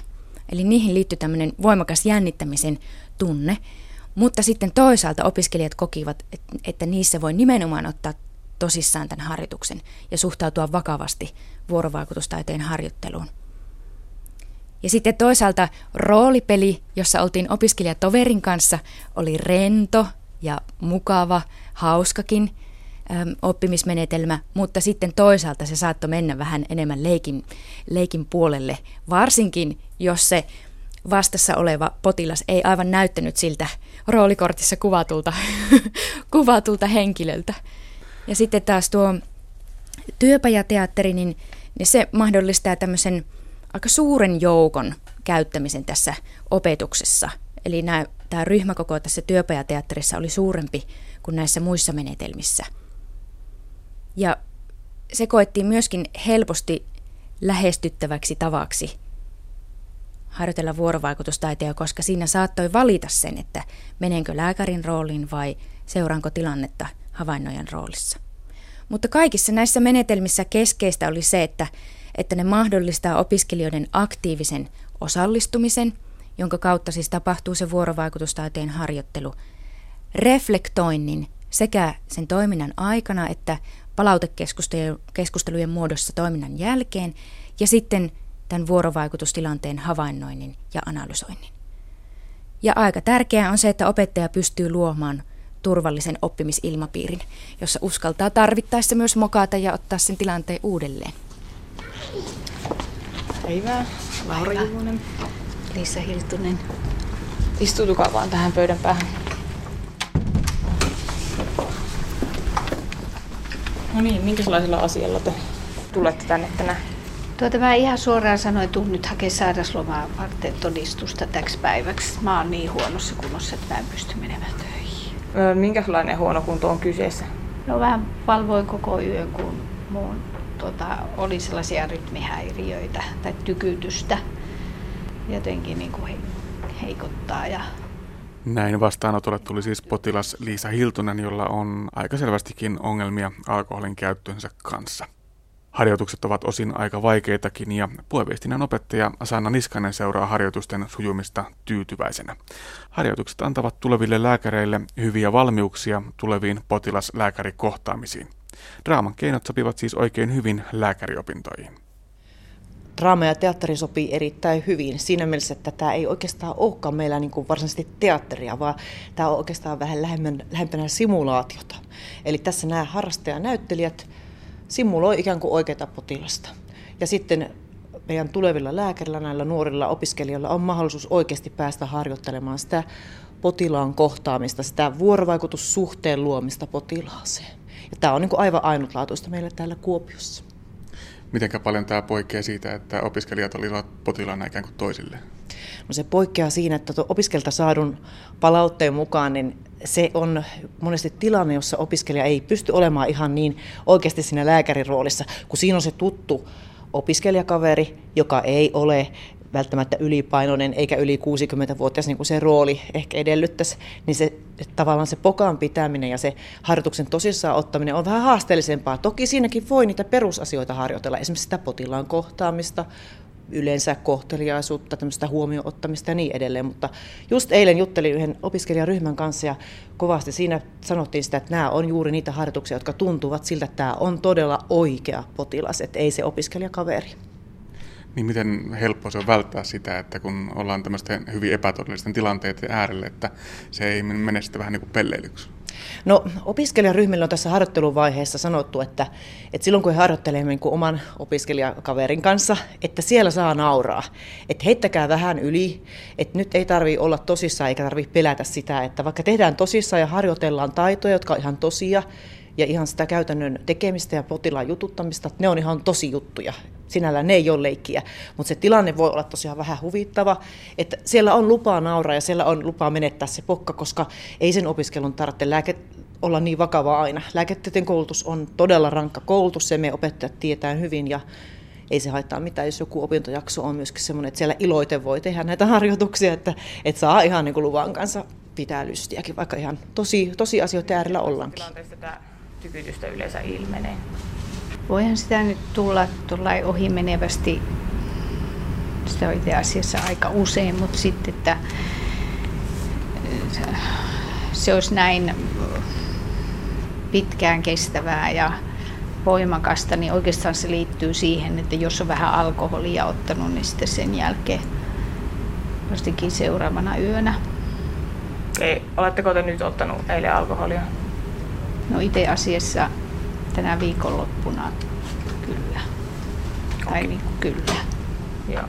Speaker 10: Eli niihin liittyy tämmöinen voimakas jännittämisen tunne, mutta sitten toisaalta opiskelijat kokivat, että niissä voi nimenomaan ottaa tosissaan tämän harjoituksen ja suhtautua vakavasti vuorovaikutustaiteen harjoitteluun. Ja sitten toisaalta roolipeli, jossa oltiin opiskelijatoverin kanssa, oli rento ja mukava, hauskakin oppimismenetelmä, mutta sitten toisaalta se saattoi mennä vähän enemmän leikin, leikin puolelle, varsinkin jos se vastassa oleva potilas ei aivan näyttänyt siltä roolikortissa kuvatulta, *laughs* kuvatulta henkilöltä. Ja sitten taas tuo työpajateatteri, niin, niin se mahdollistaa tämmöisen aika suuren joukon käyttämisen tässä opetuksessa. Eli nämä, tämä ryhmäkoko tässä työpajateatterissa oli suurempi kuin näissä muissa menetelmissä. Ja se koettiin myöskin helposti lähestyttäväksi tavaksi harjoitella vuorovaikutustaitoja, koska siinä saattoi valita sen, että menenkö lääkärin rooliin vai seuraanko tilannetta havainnojan roolissa. Mutta kaikissa näissä menetelmissä keskeistä oli se, että, että ne mahdollistaa opiskelijoiden aktiivisen osallistumisen, jonka kautta siis tapahtuu se vuorovaikutustaiteen harjoittelu, reflektoinnin sekä sen toiminnan aikana että palautekeskustelujen muodossa toiminnan jälkeen ja sitten tämän vuorovaikutustilanteen havainnoinnin ja analysoinnin. Ja aika tärkeää on se, että opettaja pystyy luomaan turvallisen oppimisilmapiirin, jossa uskaltaa tarvittaessa myös mokata ja ottaa sen tilanteen uudelleen.
Speaker 11: Päivää. Laura Juvonen.
Speaker 12: Liisa Hiltunen.
Speaker 11: Istutukaa vaan tähän pöydän päähän. No niin, minkälaisella asialla te tulette tänne tänään?
Speaker 12: Tuota mä ihan suoraan sanoin, että nyt hakea sairauslomaa varten todistusta täksi päiväksi. Mä oon niin huonossa kunnossa, että mä en pysty menemään töihin.
Speaker 11: Öö, minkälainen huono kunto on kyseessä?
Speaker 12: No vähän valvoin koko yön, kun mun tota, oli sellaisia rytmihäiriöitä tai tykytystä. Jotenkin niin kuin heikottaa ja
Speaker 2: näin vastaanotolle tuli siis potilas Liisa Hiltunen, jolla on aika selvästikin ongelmia alkoholin käyttönsä kanssa. Harjoitukset ovat osin aika vaikeitakin ja puheviestinnän opettaja Sanna Niskanen seuraa harjoitusten sujumista tyytyväisenä. Harjoitukset antavat tuleville lääkäreille hyviä valmiuksia tuleviin potilaslääkärikohtaamisiin. Draaman keinot sopivat siis oikein hyvin lääkäriopintoihin
Speaker 13: draama ja teatteri sopii erittäin hyvin siinä mielessä, että tämä ei oikeastaan olekaan meillä niin kuin varsinaisesti teatteria, vaan tämä on oikeastaan vähän lähempänä, lähempänä simulaatiota. Eli tässä nämä harrastajanäyttelijät simuloi ikään kuin oikeita potilasta. Ja sitten meidän tulevilla lääkärillä, näillä nuorilla opiskelijoilla on mahdollisuus oikeasti päästä harjoittelemaan sitä potilaan kohtaamista, sitä vuorovaikutussuhteen luomista potilaaseen. Ja tämä on niin kuin aivan ainutlaatuista meillä täällä Kuopiossa.
Speaker 2: Miten paljon tämä poikkeaa siitä, että opiskelijat olivat potilaana ikään kuin toisille?
Speaker 13: No se poikkeaa siinä, että opiskelta saadun palautteen mukaan niin se on monesti tilanne, jossa opiskelija ei pysty olemaan ihan niin oikeasti siinä lääkärin roolissa, kun siinä on se tuttu opiskelijakaveri, joka ei ole välttämättä ylipainoinen eikä yli 60-vuotias, niin kuin se rooli ehkä edellyttäisi, niin se tavallaan se pokan pitäminen ja se harjoituksen tosissaan ottaminen on vähän haasteellisempaa. Toki siinäkin voi niitä perusasioita harjoitella, esimerkiksi sitä potilaan kohtaamista, yleensä kohteliaisuutta, tämmöistä huomioon ottamista ja niin edelleen. Mutta just eilen juttelin yhden opiskelijaryhmän kanssa ja kovasti siinä sanottiin sitä, että nämä on juuri niitä harjoituksia, jotka tuntuvat siltä, että tämä on todella oikea potilas, että ei se opiskelijakaveri.
Speaker 2: Niin miten helppo se on välttää sitä, että kun ollaan tämmöisten hyvin epätodellisten tilanteiden äärelle, että se ei mene sitten vähän niin kuin pelleilyksi?
Speaker 13: No opiskelijaryhmillä on tässä harjoitteluvaiheessa sanottu, että, että silloin kun he harjoittelevat niin oman opiskelijakaverin kanssa, että siellä saa nauraa. Että heittäkää vähän yli, että nyt ei tarvitse olla tosissaan eikä tarvitse pelätä sitä, että vaikka tehdään tosissaan ja harjoitellaan taitoja, jotka on ihan tosia, ja ihan sitä käytännön tekemistä ja potilaan jututtamista, ne on ihan tosi juttuja. Sinällään ne ei ole leikkiä, mutta se tilanne voi olla tosiaan vähän huvittava, että siellä on lupaa nauraa ja siellä on lupaa menettää se pokka, koska ei sen opiskelun tarvitse lääke, olla niin vakavaa aina. Lääketieteen koulutus on todella rankka koulutus, se me opettajat tietää hyvin ja ei se haittaa mitään, jos joku opintojakso on myöskin semmoinen, että siellä iloiten voi tehdä näitä harjoituksia, että, että saa ihan niin kuin luvan kanssa pitää lystiäkin, vaikka ihan tosi, tosi asioita äärellä ollaankin.
Speaker 11: tätä tykytystä yleensä ilmenee?
Speaker 12: Voihan sitä nyt tulla, tulla ohimenevästi, sitä on itse asiassa aika usein, mutta sitten, että se olisi näin pitkään kestävää ja voimakasta, niin oikeastaan se liittyy siihen, että jos on vähän alkoholia ottanut, niin sitten sen jälkeen vastikin seuraavana yönä.
Speaker 11: Okei, oletteko te nyt ottanut eilen alkoholia?
Speaker 12: No itse asiassa tänä viikonloppuna kyllä. Tai niin kuin kyllä.
Speaker 11: Joo.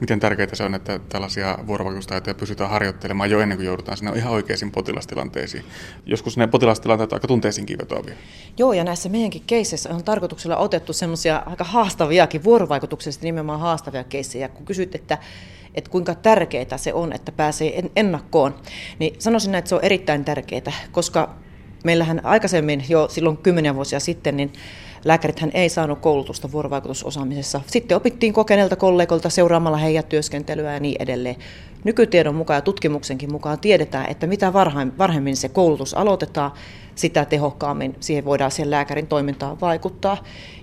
Speaker 2: Miten tärkeää se on, että tällaisia vuorovaikutustaitoja pysytään harjoittelemaan jo ennen kuin joudutaan sinne ihan oikeisiin potilastilanteisiin? Joskus ne potilastilanteet aika tunteisiinkin vetoavia.
Speaker 13: Joo, ja näissä meidänkin keisseissä on tarkoituksella otettu semmoisia aika haastaviakin, vuorovaikutuksellisesti nimenomaan haastavia keissejä. Kun kysyt, että että kuinka tärkeää se on, että pääsee ennakkoon, niin sanoisin näin, että se on erittäin tärkeää, koska meillähän aikaisemmin jo silloin kymmenen vuosia sitten, niin lääkärithän ei saanut koulutusta vuorovaikutusosaamisessa. Sitten opittiin kokeneilta kollegoilta seuraamalla heidän työskentelyä ja niin edelleen. Nykytiedon mukaan ja tutkimuksenkin mukaan tiedetään, että mitä varhemmin se koulutus aloitetaan, sitä tehokkaammin siihen voidaan sen lääkärin toimintaan vaikuttaa.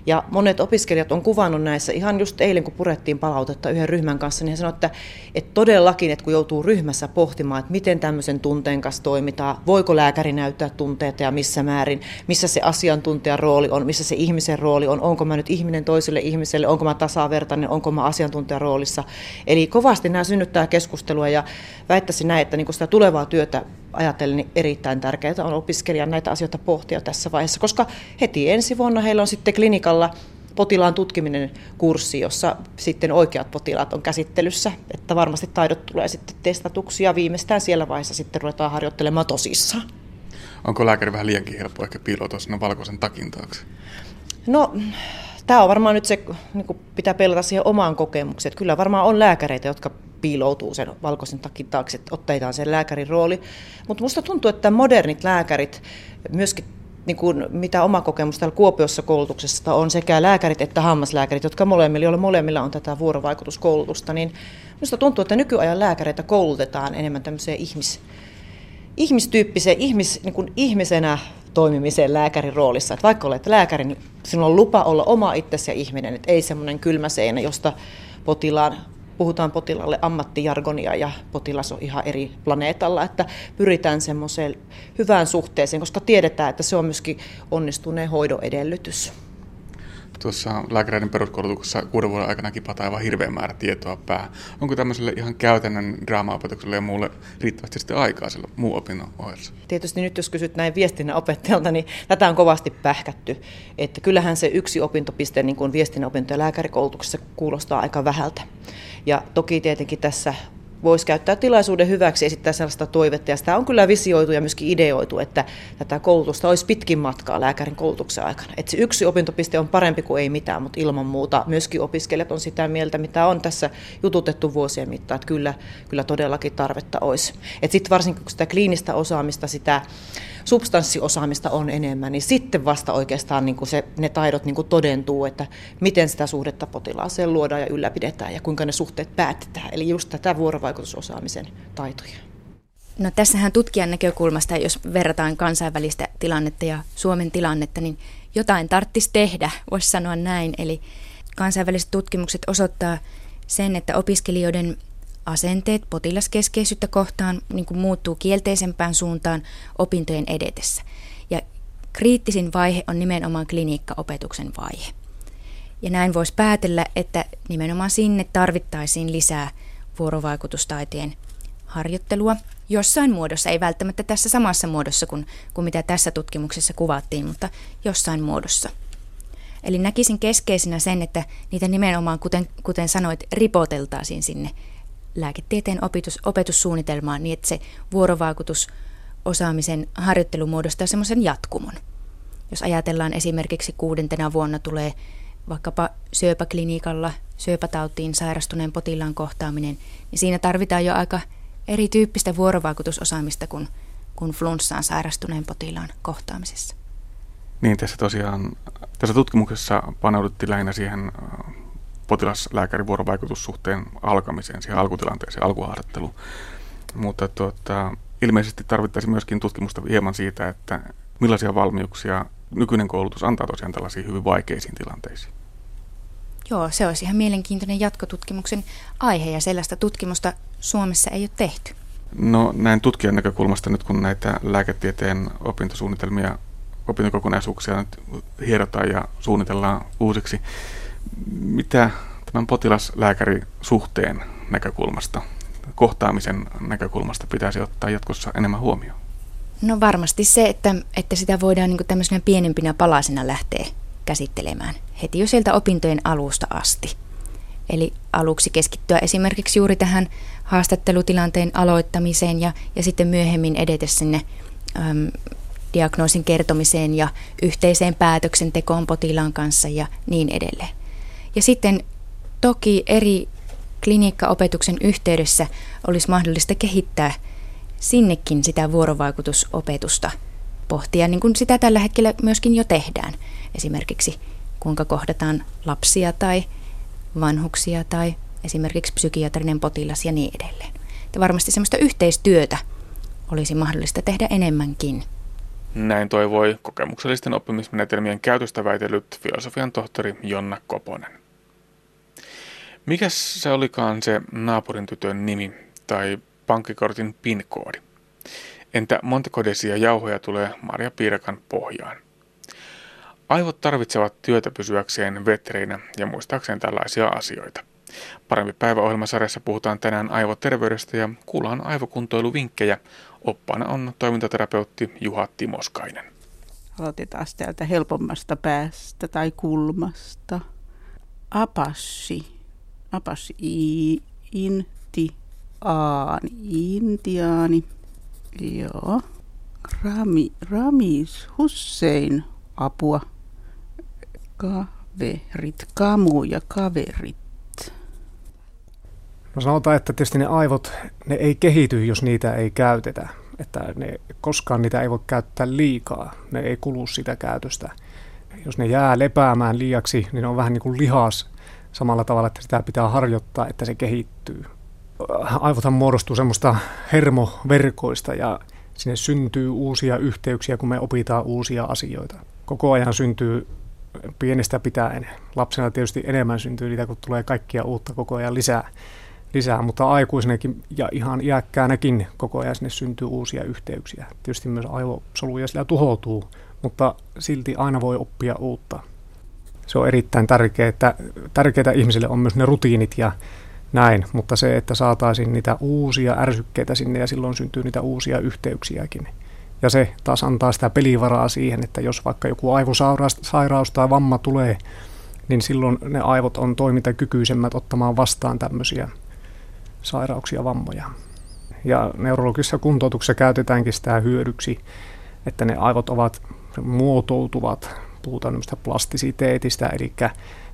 Speaker 13: Ja monet opiskelijat on kuvannut näissä, ihan just eilen kun purettiin palautetta yhden ryhmän kanssa, niin he sanoivat, että, että todellakin, että kun joutuu ryhmässä pohtimaan, että miten tämmöisen tunteen kanssa toimitaan, voiko lääkäri näyttää tunteita ja missä määrin, missä se asiantuntijan rooli on, missä se ihmisen rooli on, onko mä nyt ihminen toiselle ihmiselle, onko mä tasavertainen, onko mä asiantuntijan roolissa. Eli kovasti nämä synnyttää keskustelua ja väittäisin näin, että niin sitä tulevaa työtä ajatellen niin erittäin tärkeää on opiskelijan näitä asioita pohtia tässä vaiheessa, koska heti ensi vuonna heillä on sitten klinikalla potilaan tutkiminen kurssi, jossa sitten oikeat potilaat on käsittelyssä, että varmasti taidot tulee sitten testatuksi ja viimeistään siellä vaiheessa sitten ruvetaan harjoittelemaan tosissaan.
Speaker 2: Onko lääkäri vähän liiankin helppo ehkä piiloutua sinne valkoisen takin taakse?
Speaker 13: No, tämä on varmaan nyt se, niin pitää pelata siihen omaan kokemukseen. Kyllä varmaan on lääkäreitä, jotka piiloutuu sen valkoisen takin taakse, että otteitaan sen lääkärin rooli. Mutta minusta tuntuu, että modernit lääkärit, myöskin niin kuin mitä oma kokemus täällä Kuopiossa koulutuksesta on, sekä lääkärit että hammaslääkärit, jotka molemmilla, joilla molemmilla on tätä vuorovaikutuskoulutusta, niin minusta tuntuu, että nykyajan lääkäreitä koulutetaan enemmän tämmöiseen ihmis, ihmistyyppiseen, ihmis, niin kuin ihmisenä toimimiseen lääkärin roolissa. Että vaikka olet lääkäri, niin sinulla on lupa olla oma itsesi ja ihminen, että ei semmoinen kylmä seinä, josta potilaan puhutaan potilaalle ammattijargonia ja potilas on ihan eri planeetalla, että pyritään semmoiseen hyvään suhteeseen, koska tiedetään, että se on myöskin onnistuneen hoidon edellytys.
Speaker 2: Tuossa lääkäreiden peruskoulutuksessa kuuden vuoden aikana kipataan aivan hirveän määrä tietoa pää. Onko tämmöiselle ihan käytännön draamaopetukselle ja muulle riittävästi sitten aikaa sillä muu opinnon ohessa?
Speaker 13: Tietysti nyt jos kysyt näin viestinnän opettajalta, niin tätä on kovasti pähkätty. Että kyllähän se yksi opintopiste niin kuin viestinnän opinto- ja lääkärikoulutuksessa kuulostaa aika vähältä. Ja toki tietenkin tässä voisi käyttää tilaisuuden hyväksi esittää sellaista toivetta. Ja sitä on kyllä visioitu ja myöskin ideoitu, että tätä koulutusta olisi pitkin matkaa lääkärin koulutuksen aikana. Että se yksi opintopiste on parempi kuin ei mitään, mutta ilman muuta myöskin opiskelijat on sitä mieltä, mitä on tässä jututettu vuosien mittaan, että kyllä, kyllä todellakin tarvetta olisi. Sitten varsinkin kun sitä kliinistä osaamista, sitä substanssiosaamista on enemmän, niin sitten vasta oikeastaan niin kuin se, ne taidot niin kuin todentuu, että miten sitä suhdetta potilaaseen luodaan ja ylläpidetään ja kuinka ne suhteet päätetään. Eli just tätä vuorovaikutusosaamisen taitoja.
Speaker 10: No tässähän tutkijan näkökulmasta, jos verrataan kansainvälistä tilannetta ja Suomen tilannetta, niin jotain tarttisi tehdä, voisi sanoa näin. Eli kansainväliset tutkimukset osoittaa sen, että opiskelijoiden asenteet potilaskeskeisyyttä kohtaan niin kuin muuttuu kielteisempään suuntaan opintojen edetessä. Ja kriittisin vaihe on nimenomaan kliniikkaopetuksen vaihe. Ja näin voisi päätellä, että nimenomaan sinne tarvittaisiin lisää vuorovaikutustaiteen harjoittelua jossain muodossa, ei välttämättä tässä samassa muodossa kuin, kuin mitä tässä tutkimuksessa kuvattiin, mutta jossain muodossa. Eli näkisin keskeisenä sen, että niitä nimenomaan, kuten, kuten sanoit, ripoteltaisiin sinne lääketieteen opetus, opetussuunnitelmaan niin, että se vuorovaikutus osaamisen harjoittelu muodostaa semmoisen jatkumon. Jos ajatellaan esimerkiksi kuudentena vuonna tulee vaikkapa syöpäklinikalla syöpätautiin sairastuneen potilaan kohtaaminen, niin siinä tarvitaan jo aika erityyppistä vuorovaikutusosaamista kuin, kuin flunssaan sairastuneen potilaan kohtaamisessa.
Speaker 2: Niin, tässä tosiaan, tässä tutkimuksessa paneuduttiin lähinnä siihen äh, potilaslääkärin vuorovaikutussuhteen alkamiseen, siihen alkutilanteeseen, alkuhaastatteluun. Mutta tuota, ilmeisesti tarvittaisiin myöskin tutkimusta hieman siitä, että millaisia valmiuksia nykyinen koulutus antaa tosiaan tällaisiin hyvin vaikeisiin tilanteisiin.
Speaker 10: Joo, se olisi ihan mielenkiintoinen jatkotutkimuksen aihe ja sellaista tutkimusta Suomessa ei ole tehty.
Speaker 2: No näin tutkijan näkökulmasta nyt kun näitä lääketieteen opintosuunnitelmia, opintokokonaisuuksia nyt hierotaan ja suunnitellaan uusiksi, mitä tämän potilaslääkärisuhteen näkökulmasta, kohtaamisen näkökulmasta pitäisi ottaa jatkossa enemmän huomioon?
Speaker 10: No varmasti se, että, että sitä voidaan niin tämmöisenä pienempinä palasina lähteä käsittelemään heti jo sieltä opintojen alusta asti. Eli aluksi keskittyä esimerkiksi juuri tähän haastattelutilanteen aloittamiseen ja, ja sitten myöhemmin edetä sinne äm, diagnoosin kertomiseen ja yhteiseen päätöksentekoon potilaan kanssa ja niin edelleen. Ja sitten toki eri klinikkaopetuksen yhteydessä olisi mahdollista kehittää sinnekin sitä vuorovaikutusopetusta, pohtia niin kuin sitä tällä hetkellä myöskin jo tehdään. Esimerkiksi kuinka kohdataan lapsia tai vanhuksia tai esimerkiksi psykiatrinen potilas ja niin edelleen. Ja varmasti sellaista yhteistyötä olisi mahdollista tehdä enemmänkin.
Speaker 2: Näin toivoi kokemuksellisten oppimismenetelmien käytöstä väitellyt filosofian tohtori Jonna Koponen. Mikäs se olikaan se naapurin tytön nimi tai pankkikortin PIN-koodi? Entä montako desia jauhoja tulee Maria Piirakan pohjaan? Aivot tarvitsevat työtä pysyäkseen vetreinä ja muistaakseen tällaisia asioita. Parempi päiväohjelmasarjassa puhutaan tänään aivoterveydestä ja kuullaan aivokuntoiluvinkkejä. Oppaana on toimintaterapeutti Juha Timoskainen.
Speaker 14: Aloitetaan täältä helpommasta päästä tai kulmasta. Apassi. Apassi. Inti. Aani. Intiaani. Joo. Rami, Ramis Hussein. Apua kaverit, kamu ja kaverit.
Speaker 15: No sanotaan, että tietysti ne aivot, ne ei kehity, jos niitä ei käytetä. Että ne, koskaan niitä ei voi käyttää liikaa, ne ei kulu sitä käytöstä. Jos ne jää lepäämään liiaksi, niin ne on vähän niin kuin lihas samalla tavalla, että sitä pitää harjoittaa, että se kehittyy. Aivothan muodostuu semmoista hermoverkoista ja sinne syntyy uusia yhteyksiä, kun me opitaan uusia asioita. Koko ajan syntyy pienestä pitäen. Lapsena tietysti enemmän syntyy niitä, kun tulee kaikkia uutta koko ajan lisää, lisää mutta aikuisenakin ja ihan iäkkäänäkin koko ajan sinne syntyy uusia yhteyksiä. Tietysti myös aivosoluja sillä tuhoutuu, mutta silti aina voi oppia uutta. Se on erittäin tärkeää, että tärkeää ihmisille on myös ne rutiinit ja näin, mutta se, että saataisiin niitä uusia ärsykkeitä sinne ja silloin syntyy niitä uusia yhteyksiäkin. Ja se taas antaa sitä pelivaraa siihen, että jos vaikka joku aivosairaus tai vamma tulee, niin silloin ne aivot on toimintakykyisemmät ottamaan vastaan tämmöisiä sairauksia, vammoja. Ja neurologisessa kuntoutuksessa käytetäänkin sitä hyödyksi, että ne aivot ovat muotoutuvat, puhutaan plastisiteetistä, eli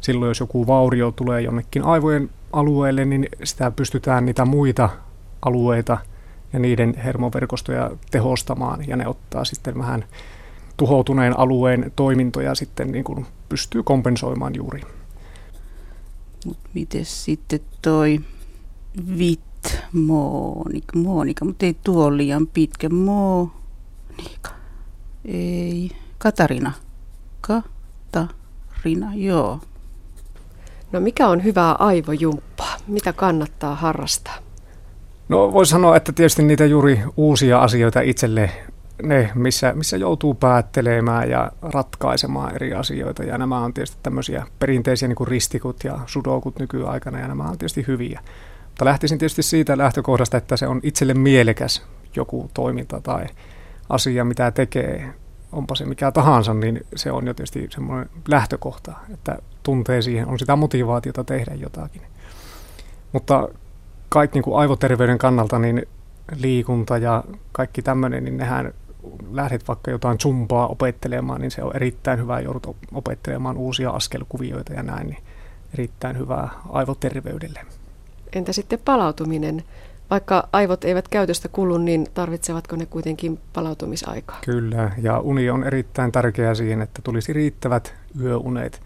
Speaker 15: silloin jos joku vaurio tulee jonnekin aivojen alueelle, niin sitä pystytään niitä muita alueita – ja niiden hermoverkostoja tehostamaan ja ne ottaa sitten vähän tuhoutuneen alueen toimintoja sitten niin kuin pystyy kompensoimaan juuri.
Speaker 14: Mut miten sitten toi Vit Monika, Monika, mutta ei tuo liian pitkä. Monika, ei, Katarina, Katarina, joo.
Speaker 3: No mikä on hyvää aivojumppaa? Mitä kannattaa harrastaa?
Speaker 15: No voi sanoa, että tietysti niitä juuri uusia asioita itselle, ne missä, missä joutuu päättelemään ja ratkaisemaan eri asioita. Ja nämä on tietysti tämmöisiä perinteisiä niin kuin ristikut ja sudokut nykyaikana ja nämä on tietysti hyviä. Mutta lähtisin tietysti siitä lähtökohdasta, että se on itselle mielekäs joku toiminta tai asia, mitä tekee, onpa se mikä tahansa, niin se on jo tietysti semmoinen lähtökohta, että tuntee siihen, on sitä motivaatiota tehdä jotakin. Mutta kaikki niin kuin aivoterveyden kannalta, niin liikunta ja kaikki tämmöinen, niin nehän lähdet vaikka jotain zumpaa opettelemaan, niin se on erittäin hyvä, joudut opettelemaan uusia askelkuvioita ja näin, niin erittäin hyvää aivoterveydelle.
Speaker 3: Entä sitten palautuminen? Vaikka aivot eivät käytöstä kulu, niin tarvitsevatko ne kuitenkin palautumisaikaa?
Speaker 15: Kyllä, ja uni on erittäin tärkeää siihen, että tulisi riittävät yöunet.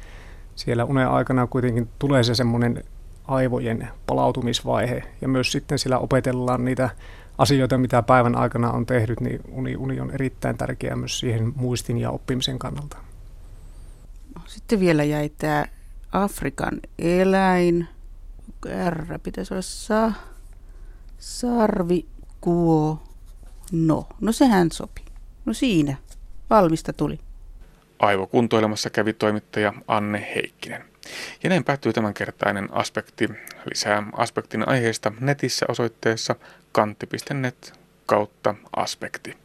Speaker 15: Siellä unen aikana kuitenkin tulee se semmoinen aivojen palautumisvaihe, ja myös sitten sillä opetellaan niitä asioita, mitä päivän aikana on tehnyt, niin uni, uni on erittäin tärkeää myös siihen muistin ja oppimisen kannalta.
Speaker 14: Sitten vielä jäi tämä Afrikan eläin. R pitäisi olla sa, sarvi, kuo, no. No sehän sopi. No siinä. Valmista tuli.
Speaker 2: Aivokuntoilemassa kävi toimittaja Anne Heikkinen. Ja näin päättyy tämänkertainen aspekti. Lisää aspektin aiheesta netissä osoitteessa kantti.net kautta aspekti.